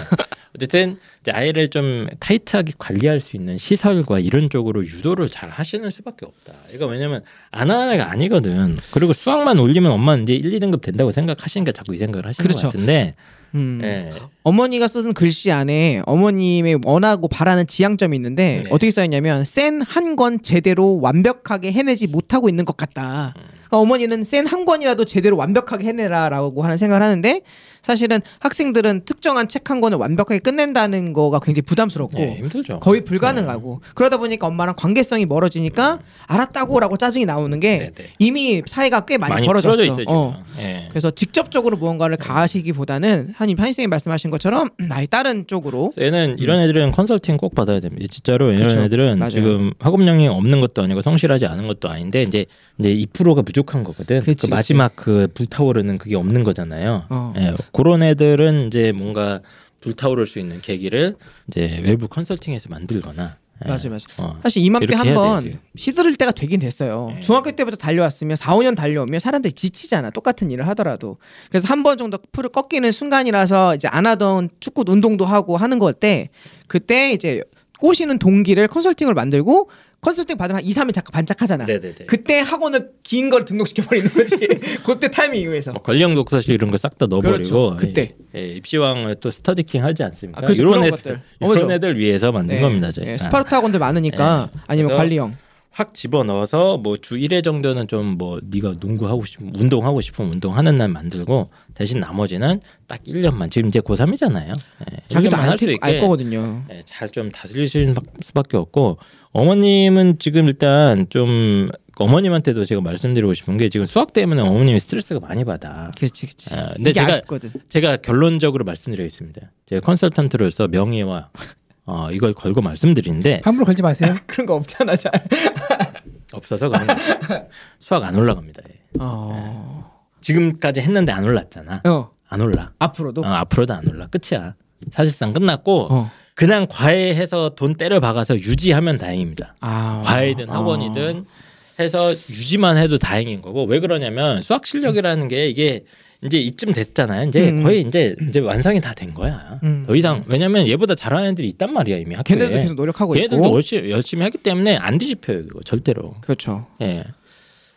어쨌든 이제 아이를 좀 타이트하게 관리할 수 있는 시설과 이런 쪽으로 유도를 잘 하시는 수밖에 없다. 이거 왜냐면 안 하는 애가 아니거든. 그리고 수학만 올리면 엄마는 이제 1, 2등급 된다고 생각하시니까 자꾸 이 생각을 하시는 그렇죠. 것 같은데. 음. 예. 어머니가 쓴 글씨 안에 어머님의 원하고 바라는 지향점이 있는데 네. 어떻게 써있냐면 센 한 권 제대로 완벽하게 해내지 못하고 있는 것 같다. 음. 그러니까 어머니는 센 한 권이라도 제대로 완벽하게 해내라라고 하는 생각을 하는데 사실은 학생들은 특정한 책 한 권을 완벽하게 끝낸다는 거가 굉장히 부담스럽고 예, 힘들죠. 거의 불가능하고 그러다 보니까 엄마랑 관계성이 멀어지니까 알았다고라고 짜증이 나오는 게 네, 네. 이미 사이가 꽤 많이, 많이 벌어졌어. 있어요. 어. 예. 그래서 직접적으로 무언가를 가하시기보다는 한임 한희생이 말씀하신 것처럼 나의 다른 쪽으로 얘는 이런 애들은 컨설팅 꼭 받아야 됩니다. 진짜로 이런 음. 그쵸. 애들은 맞아요. 지금 학업력이 없는 것도 아니고 성실하지 않은 것도 아닌데 이제 이제 2%가 부족한 거거든. 그치, 그 마지막 그 불 타오르는 그게 없는 거잖아요. 어. 예, 그런 애들은 이제 뭔가 불타오를 수 있는 계기를 이제 외부 컨설팅에서 만들거나. 예. 맞아 맞아. 어. 사실 이맘때 한번. 시들을 때가 되긴 됐어요. 네. 중학교 때부터 달려왔으면 4, 5년 달려오면 사람들이 지치잖아. 똑같은 일을 하더라도. 그래서 한 번 정도 풀을 꺾이는 순간이라서 이제 안 하던 축구 운동도 하고 하는 것때 그때 이제 꼬시는 동기를 컨설팅을 만들고 컨설팅 받으면 한 2, 3일 잠깐 반짝하잖아. 네네네. 그때 학원을 긴 걸 등록시켜 버리는 거지. 그때 타이밍 이후에서. 뭐 관리형 독서실 이런 거 싹 다 넣어버리고 그렇죠. 그때. 예, 예, 입시왕을 또 스터디킹 하지 않습니까? 아, 그렇죠. 이런 그런 애들 것들. 이런 맞아. 애들 위해서 만든 네. 겁니다. 저희. 예, 스파르타 학원들 많으니까 네. 아니면 관리형. 확 집어 넣어서 뭐 주 1회 정도는 좀 뭐 네가 농구 하고 싶으면 운동 하고 싶으면 운동 하는 날 만들고 대신 나머지는 딱 1년만 지금 이제 고3이잖아요. 예, 자기도 1년만 알, 할수 테- 있게 알 거거든요. 예, 잘좀 다스릴 수 수밖에 없고 어머님은 지금 일단 좀 어머님한테도 제가 말씀드리고 싶은 게 지금 수학 때문에 어머님이 스트레스가 많이 받아. 그렇지, 그렇지. 아, 근데 제가- 아쉽거든. 제가 결론적으로 말씀드리겠습니다. 제가 컨설턴트로서 명예와 어, 이걸 걸고 말씀드리는데 함부로 걸지 마세요. 그런 거 없잖아, 잘. 없어서 그런 거예요. 수학 안 올라갑니다. 예. 어. 지금까지 했는데 안 올랐잖아. 어. 안 올라. 앞으로도. 어, 앞으로도 안 올라. 끝이야. 사실상 끝났고 어. 그냥 과외해서 돈 때려 박아서 유지하면 다행입니다. 아. 과외든 학원이든 해서 유지만 해도 다행인 거고 왜 그러냐면 수학 실력이라는 게 이게 이제 이쯤 됐잖아요. 이제 음. 거의 이제 이제 완성이 다 된 거야. 음. 더 이상 왜냐면 얘보다 잘하는 애들이 있단 말이야 이미 학교에. 걔네들도 계속 노력하고 걔네들도 있고. 열심히, 열심히 하기 때문에 안 뒤집혀요 이거 절대로. 그렇죠. 예.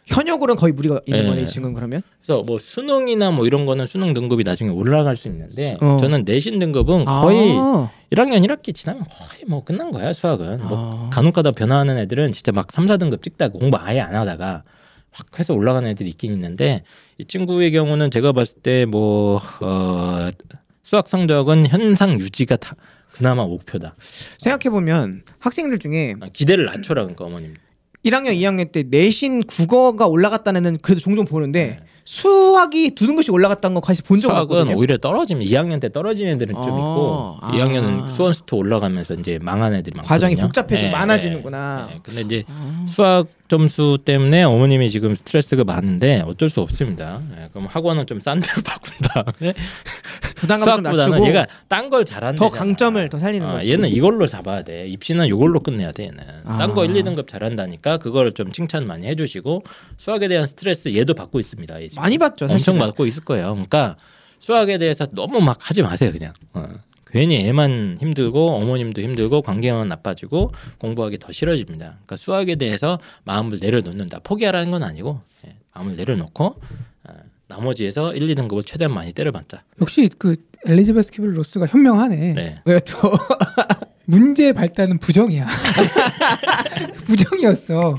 현역으로는 거의 무리가 있는 예. 거네 지금 그러면. 그래서 뭐 수능이나 뭐 이런 거는 수능 등급이 나중에 올라갈 수 있는데 어. 저는 내신 등급은 거의 아. 1학년 1학기 지나면 거의 뭐 끝난 거야 수학은. 뭐 아. 간혹가다 변화하는 애들은 진짜 막 3, 4등급 찍다가 공부 아예 안 하다가 확 해서 올라가는 애들이 있긴 있는데 이 친구의 경우는 제가 봤을 때뭐 어, 수학 성적은 현상 유지가 다 그나마 목표다. 생각해 보면 학생들 중에 아, 기대를 낮춰라 그러니까 어머님. 1학년, 2학년 때 내신 국어가 올라갔다는 애는 그래도 종종 보는데 네. 수학이 두 등급씩 올라갔다는 거 사실 본 적은 수학은 없거든요. 오히려 떨어지면 2학년 때 떨어지는 애들은 좀 아, 있고 아. 2학년은 수원스토 올라가면서 이제 망한 애들이 많거든요. 과정이 복잡해지고 네, 많아지는구나. 네, 네. 근데 이제 수학 점수 때문에 어머님이 지금 스트레스가 많은데 어쩔 수 없습니다. 네, 그럼 학원은 좀 싼 데로 바꾼다. 부담감 좀 수학보다는 낮추고 얘가 딴 걸 잘한다. 더 강점을 더 살리는 아, 거지. 얘는 이걸로 잡아야 돼. 입시는 이걸로 끝내야 돼. 얘는 아. 딴거 1, 2등급 잘한다니까 그거를 좀 칭찬 많이 해주시고 수학에 대한 스트레스 얘도 받고 있습니다. 많이 받죠, 사실. 엄청 받고 있을 거예요. 그러니까 수학에 대해서 너무 막 하지 마세요, 그냥. 어. 괜히 애만 힘들고 어머님도 힘들고 관계만 나빠지고 공부하기 더 싫어집니다. 그러니까 수학에 대해서 마음을 내려놓는다. 포기하라는 건 아니고 예, 마음을 내려놓고 아, 나머지에서 1, 2등급을 최대한 많이 때려봤자. 역시 그 엘리자베스 키블 로스가 현명하네. 네. 왜 또? 문제 발단은 부정이야. 부정이었어.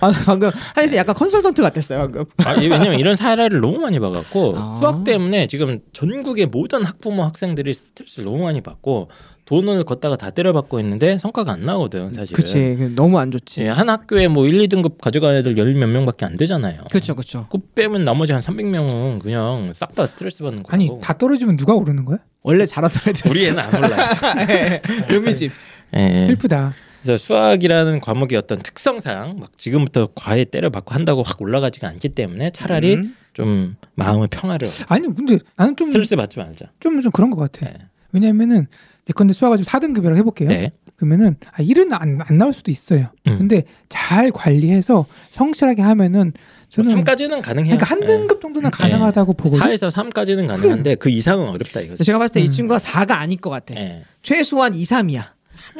아, 방금 한씨 약간 컨설턴트 같았어요. 방금. 아, 이- 왜냐면 이런 사례를 너무 많이 봐갖고 아. 수학 때문에 지금 전국의 모든 학부모 학생들이 스트레스를 너무 많이 받고 돈을 걷다가 다 때려받고 있는데 성과가 안 나거든 사실은. 그치. 그 너무 안 좋지. 예, 한 학교에 뭐 1, 2등급 가져가는 애들 열 몇 명밖에 안 되잖아요. 그렇죠, 그렇죠. 그 빼면 나머지 한 300명은 그냥 싹 다 스트레스 받는 거고. 아니 다 떨어지면 누가 오르는 거야? 원래 잘하던 애들. 우리 애는 안 올라요. 묘미집. 예. 슬프다. 그래서 수학이라는 과목의 어떤 특성상 막 지금부터 과외 때려받고 한다고 확 올라가지가 않기 때문에 차라리 음. 좀 마음의 평화를 아니 근데 나는 좀좀 스트레스 받지 말자. 좀, 그런 것 같아. 네. 왜냐면은 예컨대 수학을 좀 4등급이라고 해볼게요. 네. 그러면은 아, 일은 안, 안 나올 수도 있어요. 음. 근데 잘 관리해서 성실하게 하면은 저는 3까지는 가능해요. 그러니까 한 등급 정도는 가능하다고 보거든. 4에서 3까지는 가능한데 그 이상은 어렵다 이거죠. 제가 봤을 때이 음. 친구가 4가 아닐 것 같아. 예. 최소한 2, 3이야.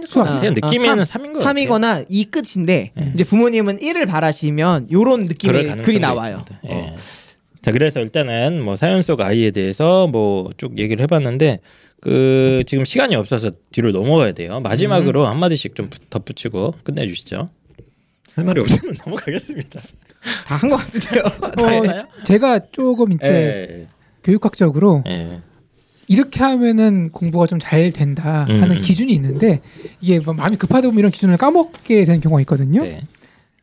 수학. 같아요. 느낌에는 3인 것 같아요. 3이거나 이 끝인데 네. 이제 부모님은 1을 바라시면 요런 느낌의 글이 나와요. 있습니다. 예. 자 그래서 일단은 뭐 사연 속 아이에 대해서 뭐 쭉 얘기를 해봤는데 그 지금 시간이 없어서 뒤로 넘어가야 돼요. 마지막으로 음. 한 마디씩 좀 덧붙이고 끝내주시죠. 할 말이 없으면 넘어가겠습니다. 다 한 것 같은데요. 어? 제가 조금 이제 예. 교육학적으로 예. 이렇게 하면은 공부가 좀 잘 된다 하는 음, 음. 기준이 있는데 이게 뭐 마음이 급하다 보면 이런 기준을 까먹게 되는 경우가 있거든요. 네.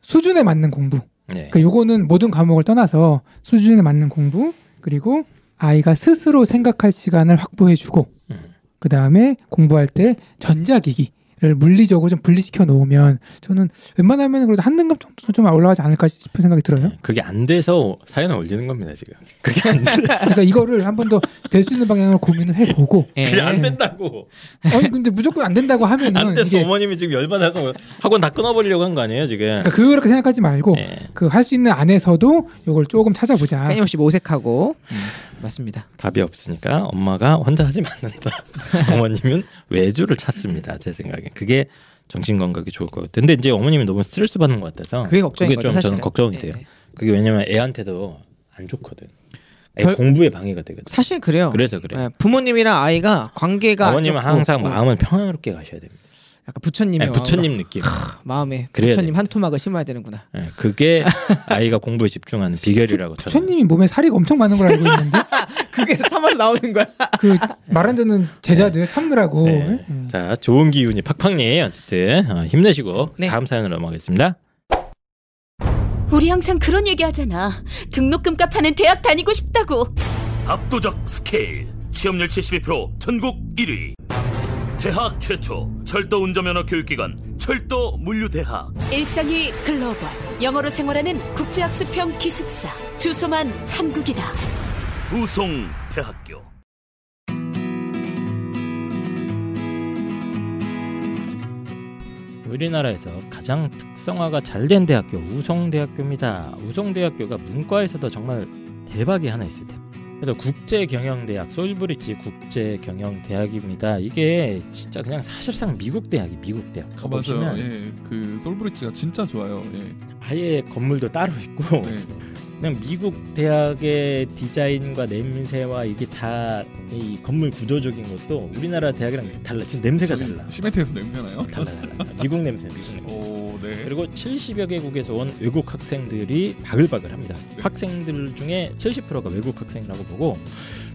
수준에 맞는 공부. 네. 그러니까 요거는 모든 과목을 떠나서 수준에 맞는 공부 그리고 아이가 스스로 생각할 시간을 확보해주고 음. 그 다음에 공부할 때 전자기기를 물리적으로 좀 분리시켜 놓으면 저는 웬만하면 그래도 한 등급 정도 좀 올라가지 않을까 싶은 생각이 들어요. 그게 안 돼서 사연을 올리는 겁니다 지금. 그게 안 돼. 그러니까 이거를 한 번 더 될 수 있는 방향으로 고민을 해보고 예. 그게 안 된다고. 아니 근데 무조건 안 된다고 하면은 안 돼서 이게 어머님이 지금 열받아서 학원 다 끊어버리려고 한 거 아니에요 지금. 그러니까 그렇게 생각하지 말고 예. 그할 수 있는 안에서도 요걸 조금 찾아보자. 끊임없이 모색하고 음, 맞습니다. 답이 없으니까 엄마가 혼자 하지 않는다. 어머님은 외주를 찾습니다. 제 생각에 그게 정신 건강에 좋을 것 같아요. 근데 이제 어머님이 너무 스트레스 받는 것 같아서 그게 걱정인 좀 사실은. 저는 걱정이 예, 돼요. 예. 그게 왜냐면 애한테도 안 좋거든. 애 별- 공부에 방해가 되거든. 사실 그래요. 그래서 그래. 예, 부모님이랑 아이가 관계가 안 어머님은 항상 어, 마음을 평화롭게 가셔야 됩니다. 약간 부처님의 네, 부처님 느낌. 마음에 부처님 한 토막을 심어야 되는구나. 예, 그게 아이가 공부에 집중하는 비결이라고 저는. 부처님이 몸에 살이 엄청 많은 걸 알고 있는데 그게 참아서 나오는 거야. 그 말 안 듣는 제자들 참느라고. 네. 음. 자 좋은 기운이 팍팍니 어쨌든 어, 힘내시고 네. 다음 사연으로 넘어가겠습니다. 우리 항상 그런 얘기 하잖아. 등록금 값하는 대학 다니고 싶다고. 압도적 스케일 취업률 72% 전국 1위 대학 최초 철도 운전면허 교육기관 철도 물류대학 일상이 글로벌. 영어로 생활하는 국제학습형 기숙사. 주소만 한국이다. 우송대학교 우리나라에서 가장 특성화가 잘 된 대학교 우송대학교입니다. 우송대학교가 문과에서도 정말 대박이 하나 있을 때. 그래서 국제경영대학 솔브리지 국제경영대학입니다. 이게 진짜 그냥 사실상 미국 대학이 미국 대학. 어, 가보시면 맞아요. 예, 그 솔브리지가 진짜 좋아요. 예. 아예 건물도 따로 있고 네. 그냥 미국 대학의 디자인과 냄새와 이게 다 이 건물 구조적인 것도 우리나라 대학이랑 달라. 지금 냄새가 달라. 시멘트에서 냄새나요? 어, 달라 달라. 미국 냄새, 미국 냄새. 오, 네. 그리고 70여 개국에서 온 외국 학생들이 바글바글합니다. 네. 학생들 중에 70%가 외국 학생이라고 보고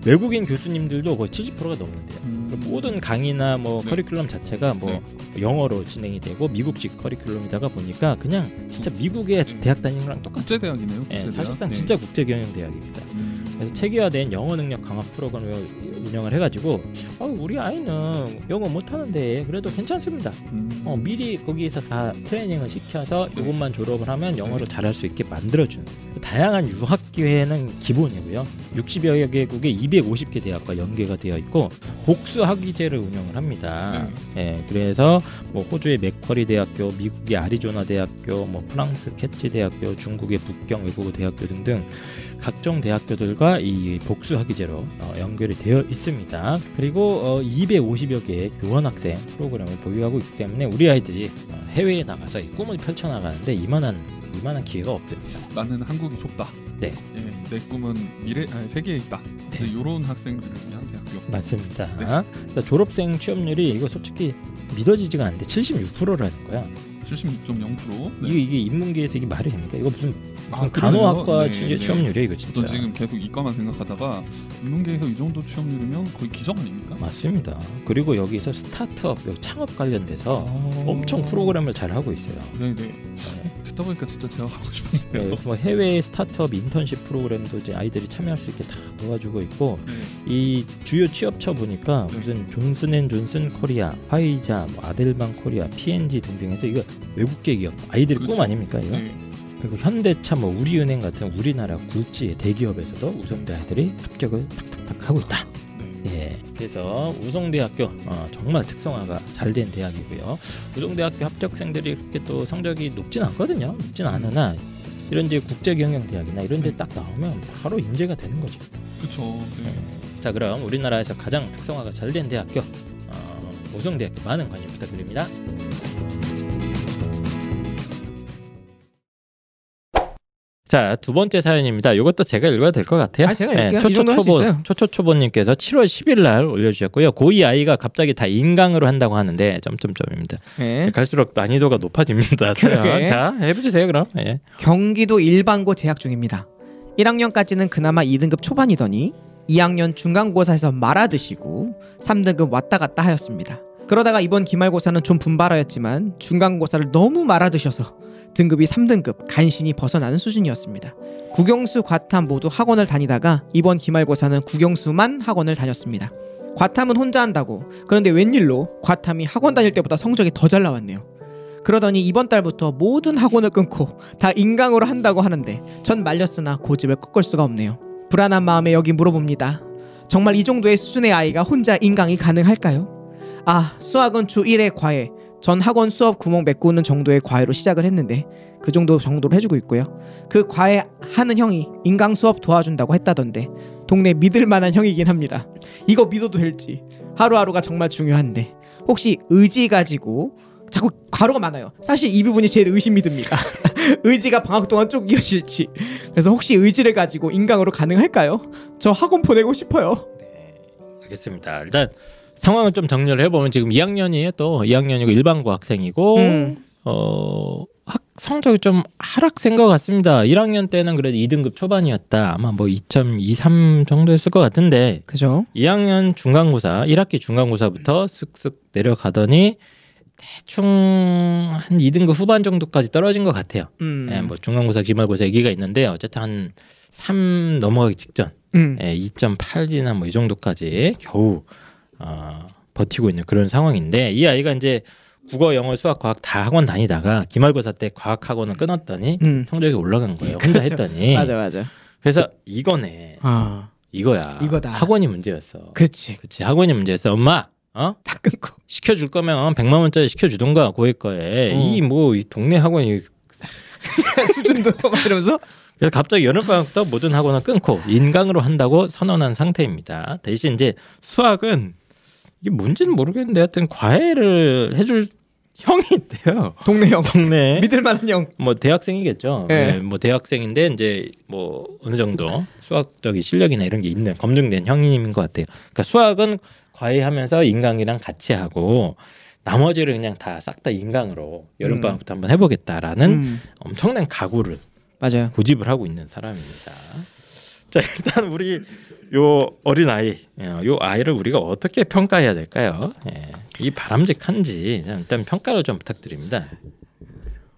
외국인 교수님들도 거의 70%가 넘는데요. 음. 모든 강의나 뭐 네. 커리큘럼 자체가 뭐 영어로 진행이 되고 미국식 커리큘럼이다가 보니까 그냥 진짜 미국의 네. 대학 다니는 거랑 똑같아요. 국제대학이네요. 예, 국제대학. 사실상 네. 진짜 국제경영대학입니다. 음. 그래서 체계화된 영어 능력 강화 프로그램을 운영을 해가지고 어, 우리 아이는 영어 못하는데 그래도 괜찮습니다. 음. 어, 미리 거기에서 다 트레이닝을 시켜서 네. 이것만 졸업을 하면 영어를 네. 잘할 수 있게 만들어주는 다양한 유학 기회는 기본이고요. 60여 개국의 250개 대학과 연계가 되어 있고 복수 학위제를 운영을 합니다. 예, 그래서 뭐 호주의 맥쿼리 대학교, 미국의 아리조나 대학교, 뭐 프랑스 캐치 대학교, 중국의 북경 외국어 대학교 등등 각종 대학교들과 이 복수 학위제로 어, 연결이 되어 있습니다. 그리고 어, 250여 개의 교원 학생 프로그램을 보유하고 있기 때문에 우리 아이들이 어, 해외에 나가서 이 꿈을 펼쳐나가는데 이만한 이만한 기회가 없습니다. 나는 한국이 좁다. 네. 예, 내 꿈은 미래 아니, 세계에 있다. 네. 이런 학생들을 위한 대학교. 맞습니다. 네. 그러니까 졸업생 취업률이 이거 솔직히 믿어지지가 않는데 76%라는 거야. 76.0%. 이게 이게 인문계에서 이게 말이 됩니까? 이거 무슨 아, 간호학과. 네, 진짜 네. 취업률이야 이거 진짜. 저 지금 계속 이과만 생각하다가 인문계에서 이 정도 취업률이면 거의 기적 아닙니까? 맞습니다. 그리고 여기서 스타트업, 여기 창업 관련돼서 아. 엄청 프로그램을 잘 하고 있어요. 네, 네. 듣다 보니까 진짜 제가 하고 싶은데요. 네, 뭐 해외 스타트업 인턴십 프로그램도 이제 아이들이 참여할 수 있게 다 도와주고 있고 네. 이 주요 취업처 보니까 무슨 존슨앤존슨 코리아, 화이자, 뭐 아델방 코리아, P&G 등등해서 이거 외국계 기업 아이들 꿈 그렇죠. 아닙니까 이거? 네. 그리고 현대차, 뭐 우리은행 같은 우리나라 굴지의 대기업에서도 우송대 아이들이 합격을 탁탁탁 하고 있다. 네. 예, 그래서 우송대학교 어, 정말 특성화가 잘 된 대학이고요. 우성대학교 합격생들이 그렇게 또 성적이 높진 않거든요. 높진 않으나 이런 이제 국제경영대학이나 이런 데 딱 나오면 바로 인재가 되는 거죠. 그렇죠. 네. 자, 그럼 우리나라에서 가장 특성화가 잘 된 대학교 어, 우성대학교 많은 관심 부탁드립니다. 자, 두 번째 사연입니다. 이것도 제가 읽어야 될 것 같아요. 아, 제가 읽을게요. 이 초초 정도 할수 초보 있어요. 초초 초보님께서 7월 10일 날 올려주셨고요. 고2 아이가 갑자기 다 인강으로 한다고 하는데 점점점입니다. 네. 갈수록 난이도가 높아집니다. 그러게. 자, 해보세요 그럼. 예. 경기도 일반고 재학 중입니다. 1학년까지는 그나마 2등급 초반이더니 2학년 중간고사에서 말아드시고 3등급 왔다 갔다 하였습니다. 그러다가 이번 기말고사는 좀 분발하였지만 중간고사를 너무 말아드셔서 등급이 3등급 간신히 벗어나는 수준이었습니다. 국영수, 과탐 모두 학원을 다니다가 이번 기말고사는 국영수만 학원을 다녔습니다. 과탐은 혼자 한다고 그런데 웬일로 과탐이 학원 다닐 때보다 성적이 더 잘 나왔네요. 그러더니 이번 달부터 모든 학원을 끊고 다 인강으로 한다고 하는데 전 말렸으나 고집을 꺾을 수가 없네요. 불안한 마음에 여기 물어봅니다. 정말 이 정도의 수준의 아이가 혼자 인강이 가능할까요? 아, 수학은 주 1회 과외. 전 학원 수업 구멍 메꾸는 정도의 과외로 시작을 했는데 그 정도 정도로 해주고 있고요. 그 과외 하는 형이 인강 수업 도와준다고 했다던데 동네 믿을 만한 형이긴 합니다. 이거 믿어도 될지 하루하루가 정말 중요한데 혹시 의지 가지고 자꾸 과로가 많아요. 사실 이 부분이 제일 의심이 듭니다. 의지가 방학 동안 쭉 이어질지. 그래서 혹시 의지를 가지고 인강으로 가능할까요? 저 학원 보내고 싶어요. 알겠습니다. 일단 상황을 좀 정리를 해보면 지금 2학년이에요. 또 2학년이고 일반고 학생이고 음. 어, 학 성적이 좀 하락된 것 같습니다. 1학년 때는 그래도 2등급 초반이었다. 아마 뭐 2.23 정도였을 것 같은데 그죠? 2학년 중간고사 1학기 중간고사부터 쓱쓱 내려가더니 대충 한 2등급 후반 정도까지 떨어진 것 같아요. 음. 예, 뭐 중간고사, 기말고사 얘기가 있는데 어쨌든 한 3 넘어가기 직전, 음. 예, 2.8이나 뭐 이 정도까지 겨우 어, 버티고 있는 그런 상황인데 이 아이가 이제 국어, 영어, 수학, 과학 다 학원 다니다가 기말고사 때 과학 학원을 끊었더니 음. 성적이 올라간 거예요. 혼자 그렇죠. 했더니 맞아 맞아. 그래서 이거네, 아, 이거야. 이거다. 학원이 문제였어. 그렇지. 그렇지 학원이 문제였어. 엄마, 어? 다 끊고. 시켜 줄 거면 100만 원짜리 시켜 주던가 고액 거에 어. 이뭐 이 동네 학원이 수준도 막 이러면서 그래서 갑자기 여름방학부터 모든 학원을 끊고 인강으로 한다고 선언한 상태입니다. 대신 이제 수학은 이게 뭔지는 모르겠는데 하여튼 과외를 해줄 형이 있대요. 동네 형. 동네 믿을 만한 형. 뭐 대학생이겠죠. 예. 네, 뭐 대학생인데 이제 뭐 어느 정도 수학적인 실력이나 이런 게 있는 검증된 형님인 것 같아요. 그러니까 수학은 과외하면서 인강이랑 같이 하고 나머지를 그냥 다 싹 다 인강으로 여름방학부터 한번 해보겠다라는 음. 엄청난 각오를 맞아요. 고집을 하고 있는 사람입니다. 자 일단 우리 요 어린 아이, 어, 요 아이를 우리가 어떻게 평가해야 될까요? 예, 이 바람직한지 일단 평가를 좀 부탁드립니다.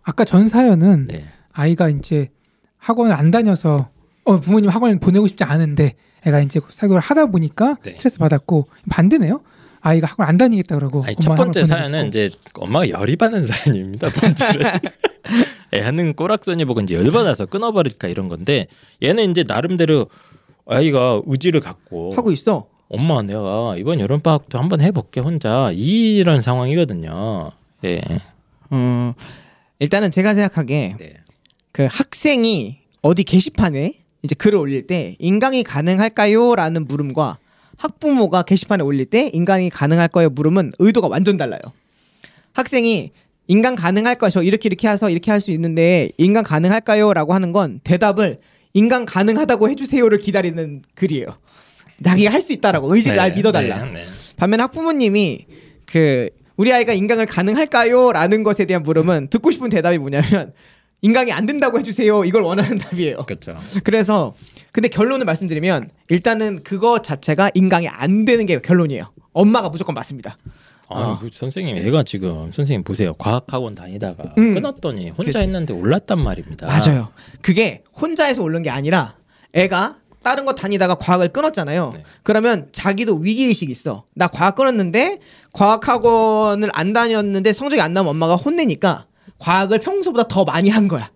아까 전 사연은 네. 아이가 이제 학원을 안 다녀서 어, 부모님 학원을 보내고 싶지 않은데 애가 이제 사교를 하다 보니까 네. 스트레스 받았고 반대네요. 아이가 학원 안 다니겠다 그러고 아니, 첫 번째 사연은. 이제 엄마가 열이 받는 사연입니다. 본질은 애하는 꼬락서니 보고 이제 열받아서 끊어버릴까 이런 건데 얘는 이제 나름대로 아이가 의지를 갖고 하고 있어. 엄마 내가 이번 여름 방학도 한번 해볼게 혼자 이런 상황이거든요. 예. 어, 일단은 제가 생각하기에 네. 그 학생이 어디 게시판에 이제 글을 올릴 때 인강이 가능할까요?라는 물음과 학부모가 게시판에 올릴 때 인강이 가능할까요? 물음은 의도가 완전 달라요. 학생이 인강 가능할까요? 저 이렇게 이렇게 해서 이렇게 할 수 있는데 인강 가능할까요?라고 하는 건 대답을 인강 가능하다고 해주세요를 기다리는 글이에요. 자기가 할 수 있다라고 의지 날 믿어달라. 네, 네. 반면 학부모님이 그 우리 아이가 인강을 가능할까요?라는 것에 대한 물음은 듣고 싶은 대답이 뭐냐면 인강이 안 된다고 해주세요. 이걸 원하는 답이에요. 그렇죠. 그래서 근데 결론을 말씀드리면 일단은 그거 자체가 인강이 안 되는 게 결론이에요. 엄마가 무조건 맞습니다. 아니 어. 그 선생님 애가 지금 선생님 보세요 과학학원 다니다가 음. 끊었더니 혼자 그치. 했는데 올랐단 말입니다. 맞아요. 그게 혼자해서 오른 게 아니라 애가 다른 거 다니다가 과학을 끊었잖아요. 네. 그러면 자기도 위기 의식이 있어. 나 과학 끊었는데 과학학원을 안 다녔는데 성적이 안 나면 엄마가 혼내니까 과학을 평소보다 더 많이 한 거야.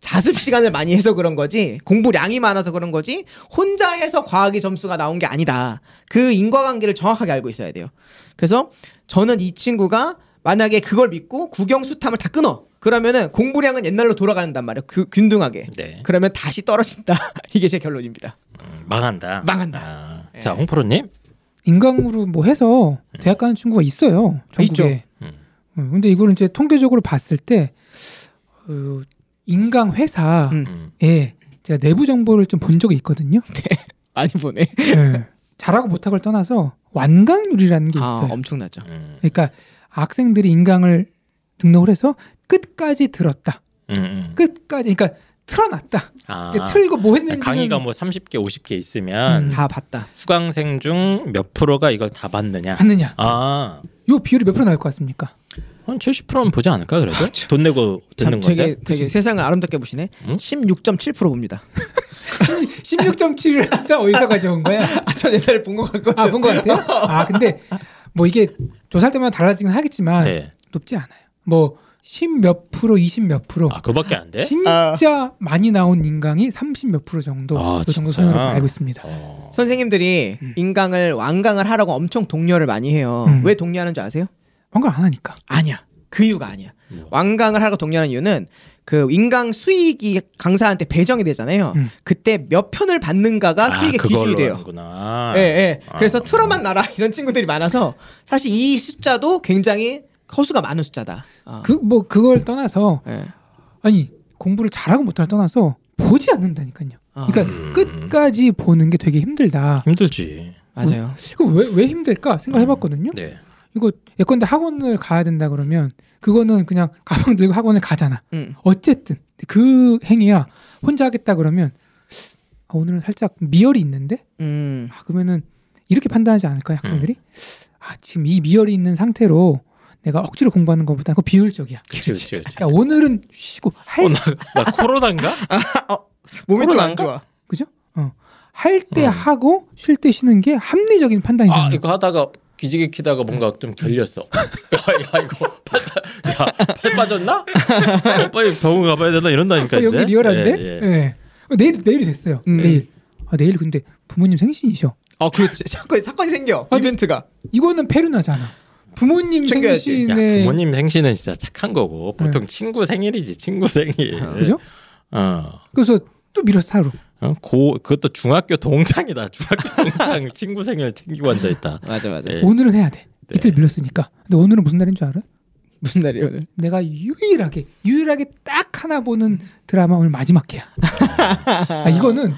자습 시간을 많이 해서 그런 거지 공부량이 많아서 그런 거지 혼자 해서 과학의 점수가 나온 게 아니다. 그 인과관계를 정확하게 알고 있어야 돼요. 그래서 저는 이 친구가 만약에 그걸 믿고 국영수탐을 다 끊어. 그러면은 공부량은 옛날로 돌아간단 말이에요. 그 균등하게. 네. 그러면 다시 떨어진다. 이게 제 결론입니다. 음, 망한다. 망한다. 아, 예. 자 홍프로님. 인강으로 뭐 해서 대학 가는 친구가 있어요. 전국에. 있죠. 음. 음, 근데 이거를 이제 통계적으로 봤을 때 어, 인강 회사에 음. 제가 내부 정보를 좀 본 적이 있거든요. 많이 보네. 예. 잘하고 못하고를 떠나서 완강률이라는 게 아, 있어요. 엄청나죠. 음, 그러니까 학생들이 인강을 등록을 해서 끝까지 들었다. 음, 음. 끝까지 그러니까 틀어놨다. 아, 그러니까 틀고 뭐 했는지 강의가 뭐 30개, 50개 있으면 음. 다 봤다. 수강생 중 몇 프로가 이걸 다 받느냐? 받느냐. 아, 요 비율이 몇 프로 나올 것 같습니까? 한 70%는 보지 않을까 그래도? 돈 내고 참 듣는 건데. 되게 되게 세상을 아름답게 보시네. 응? 16.7% 봅니다. 16.7을 진짜 어디서 가져온 거야? 아, 전 옛날에 본 것 같거든요. 아, 본 것 같아요? 아, 근데 뭐 이게 조사할 때마다 달라지긴 하겠지만 네. 높지 않아요. 뭐 10 몇 프로, 20 몇 프로. 아, 그밖에 안 돼? 진짜 많이 나온 인강이 30 몇 프로 정도 아, 그 정도? 선으로 알고 있습니다. 어. 선생님들이 인강을 완강을 하라고 엄청 독려를 많이 해요. 음. 왜 독려하는 줄 아세요? 뭔가 안 하니까. 아니야. 그 이유가 아니야. 뭐. 완강을 하라고 독려하는 이유는 그 인강 수익이 강사한테 배정이 되잖아요. 음. 그때 몇 편을 받는가가 아, 수익의 기준이 돼요. 예, 예. 아. 그래서 틀어만 놔라 이런 친구들이 많아서 사실 이 숫자도 굉장히 허수가 많은 숫자다. 어. 그뭐 그걸 떠나서 예. 아니 공부를 잘하고 못하고 떠나서 보지 않는다니까요. 그러니까 음. 끝까지 보는 게 되게 힘들다. 힘들지. 맞아요. 이거 왜, 왜 힘들까 생각해봤거든요. 네. 이거 예컨대 학원을 가야 된다 그러면 그거는 그냥 가방 들고 학원을 가잖아. 음. 어쨌든 그 행위야 혼자 하겠다 그러면 아, 오늘은 살짝 미열이 있는데 음. 아, 그러면은 이렇게 판단하지 않을까요 학생들이? 아 지금 이 미열이 있는 상태로 내가 억지로 공부하는 것보다 그 비효율적이야. 그렇지. 야 오늘은 쉬고 할 어, 나, 나 코로나인가? 몸이 좀 안? 좋아. 그죠? 어. 할때 음. 하고 쉴 때 쉬는 게 합리적인 판단이잖아요. 아, 이거 하다가 기지개 키다가 뭔가 좀 결렸어. 야, 야 이거 팔, 야, 팔 빠졌나? 어, 빨리 병원 가봐야 되나 이런다니까 어, 이제. 여기 리얼한데? 예, 예. 예. 어, 내일 내일이 됐어요. 음. 내일. 아 내일 근데 부모님 생신이셔. 어, 그렇지. 사건이 사건이 생겨. 아니, 이벤트가. 이거는 페르나잖아. 부모님 챙겨야지. 야, 생신에 부모님 생신은 진짜 착한 거고 보통 친구 생일이지 친구 생일. 네. 그죠? 어. 그래서 또 미뤄서 하루. 어? 고 그것도 중학교 동창이다. 중학교 동창 친구 생일 챙기고 앉아 있다. 맞아 맞아. 예. 오늘은 해야 돼. 네. 이틀 미뤘으니까. 근데 오늘은 무슨 날인 줄 알아? 무슨 날이에요 오늘? 내가 유일하게 유일하게 딱 하나 보는 드라마 오늘 마지막 회야. 아, 이거는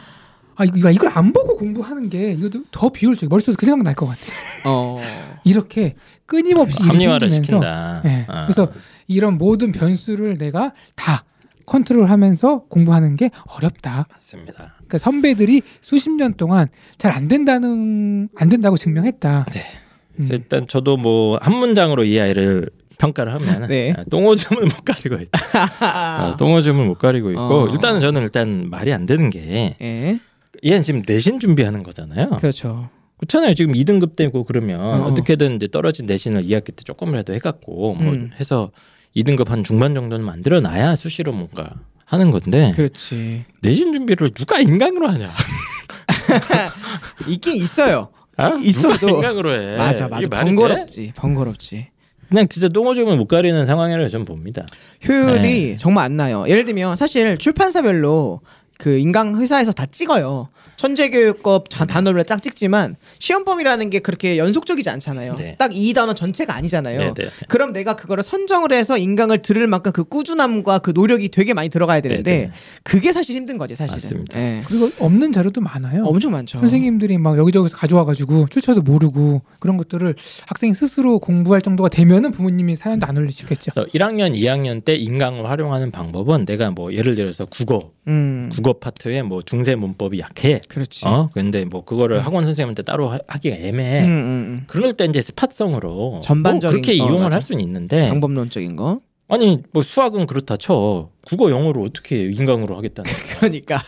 아 이거 이걸 안 보고 공부하는 게 이것도 더 비효율적. 머릿속에서 그 생각 날 것 같아. 어. 이렇게 끊임없이 합리화를 시킨다. 예. 어. 그래서 이런 모든 변수를 내가 다 컨트롤하면서 공부하는 게 어렵다. 맞습니다. 그러니까 선배들이 수십 년 동안 잘 안 된다는 안 된다고 증명했다. 네. 음. 그래서 일단 저도 뭐 한 문장으로 이 아이를 평가를 하면 네. 아, 똥오줌을 못 가리고 있다. 아, 똥오줌을 못 가리고 있고 어. 일단은 저는 일단 말이 안 되는 게 예. 얘는 지금 내신 준비하는 거잖아요. 그렇죠. 그렇잖아요. 지금 2등급 되고 그러면 어. 어. 떻게든 이제 떨어진 내신을 2학기 때 조금이라도 해갖고 뭐 음. 해서 2등급 한 중반 정도는 만들어 놔야 수시로 뭔가 하는 건데 그렇지. 내신 준비를 누가 인강으로 하냐? 있긴 있어요. 아? 있어도. 누가 인강으로 해? 맞아 맞아. 말이 돼? 번거롭지. 번거롭지. 그냥 진짜 똥오줌을 못 가리는 상황이라고 저는 봅니다. 효율이 네. 정말 안 나요. 예를 들면 사실 출판사별로 그 인강 회사에서 다 찍어요. 천재교육법 음. 자- 단어를 딱 찍지만 시험범위라는 게 그렇게 연속적이지 않잖아요. 네. 딱이 단어 전체가 아니잖아요. 네, 네. 그럼 내가 그거를 선정을 해서 인강을 들을 만큼 그 꾸준함과 그 노력이 되게 많이 들어가야 되는데 네, 네. 그게 사실 힘든 거지 사실은. 예. 그리고 없는 자료도 많아요. 엄청 많죠. 선생님들이 막 여기저기서 가져와가지고 출처도 모르고 그런 것들을 학생이 스스로 공부할 정도가 되면은 부모님이 사연도 안 올리시겠죠. 그래서 1학년, 2학년 때 인강을 활용하는 방법은 내가 뭐 예를 들어서 국어, 음. 국어 파트에 뭐 중세 문법이 약해. 그렇지. 어, 근데 뭐 그거를 학원 선생님한테 따로 하- 하기가 애매해. 음, 음, 음. 그럴 때 이제 스팟성으로 전반적인 뭐 그렇게 거, 이용을 맞아. 할 수는 있는데 방법론적인 거. 아니 뭐 수학은 그렇다 쳐 국어 영어를 어떻게 인강으로 하겠다는. 그러니까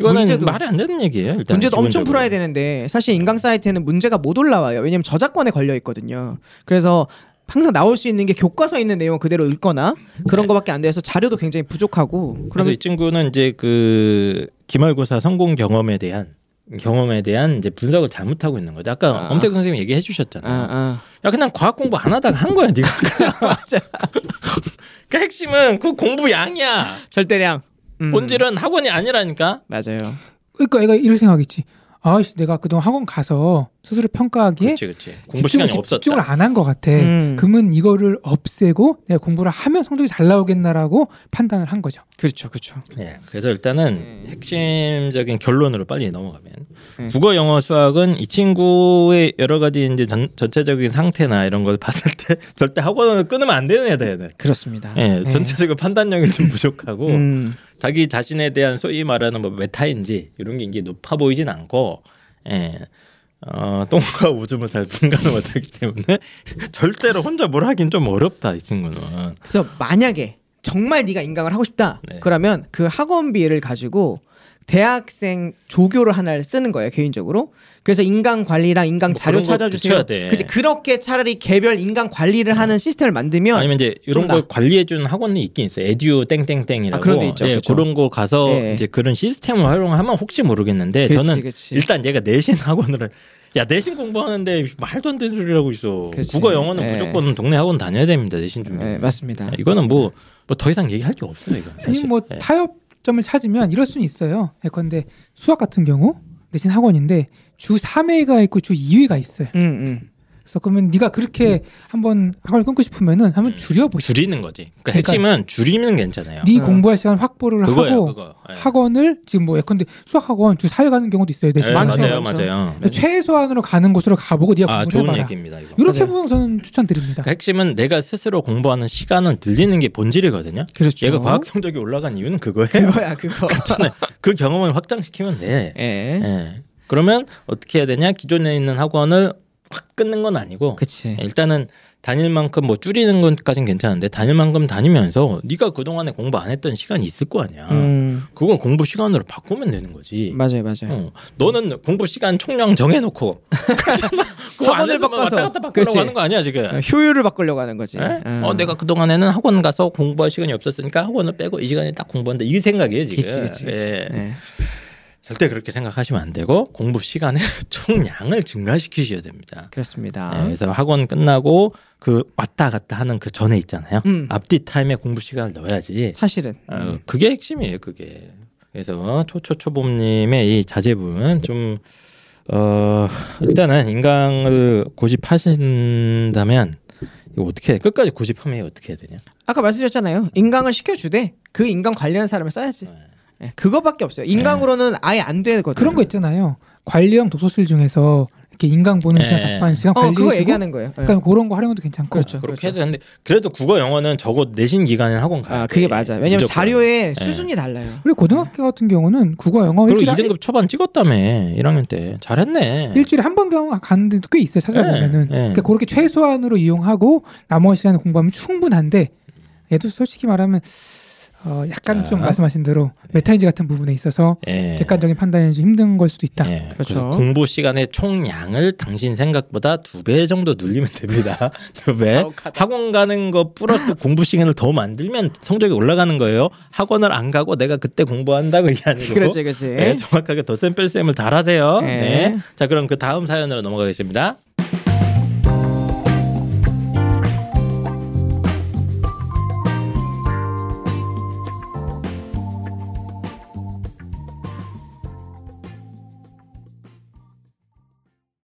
이거는 문제도- 말이 안 되는 얘기예요. 일단 문제도 엄청 기본적으로. 풀어야 되는데 사실 인강 사이트에는 문제가 못 올라와요. 왜냐면 저작권에 걸려 있거든요. 그래서 항상 나올 수 있는 게 교과서에 있는 내용 그대로 읽거나 그런 거밖에 안 돼서 자료도 굉장히 부족하고 그래서 이 친구는 이제 그 기말고사 성공 경험에 대한 경험에 대한 이제 분석을 잘못하고 있는 거죠. 아까 아. 엄태구 선생님 얘기해 주셨잖아요. 아, 아. 야 그냥 과학 공부 안 하다가 한 거야, 네가. 맞아. 그 핵심은 그 공부 양이야. 절대량. 음, 본질은 학원이 아니라니까. 맞아요. 그러니까 애가 이럴 생각했지. 아씨 내가 그동안 학원 가서 스스로 평가하기에 그렇지, 그렇지. 공부 집중을, 시간이 없었다. 집중을 안 한 것 같아. 음. 그러면 이거를 없애고 내가 공부를 하면 성적이 잘 나오겠나라고 판단을 한 거죠. 그렇죠, 그렇죠. 네, 그래서 일단은 핵심적인 결론으로 빨리 넘어가면 네. 국어, 영어, 수학은 이 친구의 여러 가지 이제 전, 전체적인 상태나 이런 걸 봤을 때 절대 학원을 끊으면 안 되는 애다, 얘는. 그렇습니다. 예, 네. 전체적인 판단력이 좀 부족하고 음, 자기 자신에 대한 소위 말하는 뭐 메타인지 이런 게 이게 높아 보이진 않고 예. 어, 똥과 오줌을 잘 분간을 못하기 때문에 절대로 혼자 뭘 하긴 좀 어렵다 이 친구는. 그래서 만약에 정말 네가 인강을 하고 싶다. 네. 그러면 그 학원비를 가지고 대학생 조교를 하나를 쓰는 거예요 개인적으로. 그래서 인강 관리랑 인강 뭐 자료 찾아주세요. 그치 그렇게 차라리 개별 인강 관리를 하는 시스템을 만들면 아니면 이제 이런 좀걸 나. 관리해 주는 학원이 있긴 있어요. 에듀 땡땡땡이라고. 아, 그런 데 있죠. 예. 그런 거 가서 예. 이제 그런 시스템을 활용하면 혹시 모르겠는데 그치, 저는 그치. 일단 얘가 내신 학원을 야 내신 공부하는데 말도 안 되는 소리를 하고 있어. 그치. 국어 영어는 예. 무조건 동네 학원 다녀야 됩니다. 내신 준비. 네, 맞습니다. 이거는 뭐뭐더 이상 얘기할 게 없어요. 이거 아니 사실. 뭐 예. 타협 점을 찾으면 이럴 수는 있어요. 예컨대 수학 같은 경우 내신 학원인데 주 3회가 있고 주 2회가 있어요. 음, 음. 그래서 그러면 네가 그렇게 한번 학원을 끊고 싶으면은 한번 줄여보자. 줄이는 거지. 그러니까, 그러니까 핵심은 줄이면 괜찮아요. 네 어. 공부할 시간 확보를 그거예요, 하고 그거. 예. 학원을 지금 뭐 예컨대 수학 학원 주 4회 가는 경우도 있어요. 내신 예, 많죠. 맞아요. 맞아요. 최소한으로 가는 곳으로 가보고 네가 아 공부를 좋은 해봐라. 얘기입니다. 이거. 이렇게 맞아요. 보면 저는 추천드립니다. 그러니까 핵심은 내가 스스로 공부하는 시간을 늘리는 게 본질이거든요. 그렇죠. 얘가 과학 성적이 올라간 이유는 그거예요. 그거야 그거. 그 경험을 확장시키면 돼. 예. 예. 그러면 어떻게 해야 되냐? 기존에 있는 학원을 확 끊는 건 아니고 그치. 일단은 다닐 만큼 뭐 줄이는 것까진 괜찮은데 다닐 만큼 다니면서 네가 그동안에 공부 안 했던 시간이 있을 거 아니야. 음, 그건 공부 시간으로 바꾸면 되는 거지. 맞아요, 맞아요. 어. 너는 공부 시간 총량 정해놓고 학원을 바꿔서. 왔다 갔다 바꾸려고 그치. 하는 거 아니야 지금? 어, 효율을 바꾸려고 하는 거지. 예? 음. 어 내가 그 동안에는 학원 가서 공부할 시간이 없었으니까 학원을 빼고 이 시간에 딱 공부한다 이 생각이에요 지금. 그치, 그치, 그치. 예. 네. 절대 그렇게 생각하시면 안 되고 공부 시간의 총량을 증가시키셔야 됩니다. 그렇습니다. 예, 그래서 학원 끝나고 그 왔다 갔다 하는 그 전에 있잖아요. 음. 앞뒤 타임에 공부 시간을 넣어야지. 사실은 어, 그게 핵심이에요. 그게. 그래서 초초초봄님의 이 자제분 좀 어, 일단은 인강을 고집하신다면 이거 어떻게 해? 끝까지 고집하면 어떻게 해야 되냐? 아까 말씀드렸잖아요. 인강을 시켜주되 그 인강 관리하는 사람을 써야지. 예, 그거밖에 없어요. 인강으로는 아예 안 되거든요. 그런 거 있잖아요. 관리형 독서실 중에서 이렇게 인강 보는 시간 예. 다섯 시간 어, 관리해주고 그거 얘기하는 거예요. 예. 그러니까 그런 거 활용해도 괜찮고 그렇죠. 그렇게 해도 되는데 그래도 국어 영어는 적어 내신 기간에 학원 가야 아, 돼. 그게 맞아. 요 왜냐면 무조건. 자료의 예. 수준이 달라요. 그리고 고등학교 같은 경우는 국어 영어 그리고 일주일에 2등급 초반 찍었다며 1학년 때 잘했네. 일주일에 한 번 경우 가는 데도 꽤 있어요. 찾아보면은. 예, 예. 그러니까 그렇게 최소한으로 이용하고 나머지 시간에 공부하면 충분한데 얘도 솔직히 말하면 어 약간 좀 자. 말씀하신 대로 메타인지 같은 부분에 있어서 예. 객관적인 판단이 좀 힘든 걸 수도 있다. 예, 그렇죠. 그래서 공부 시간의 총량을 당신 생각보다 두 배 정도 늘리면 됩니다. 두 배. 학원 가는 거 플러스 공부 시간을 더 만들면 성적이 올라가는 거예요. 학원을 안 가고 내가 그때 공부한다 그게 아니고. 그렇지, 그렇지. 네, 정확하게 덧셈 뺄셈을 잘하세요. 예. 네. 자 그럼 그 다음 사연으로 넘어가겠습니다.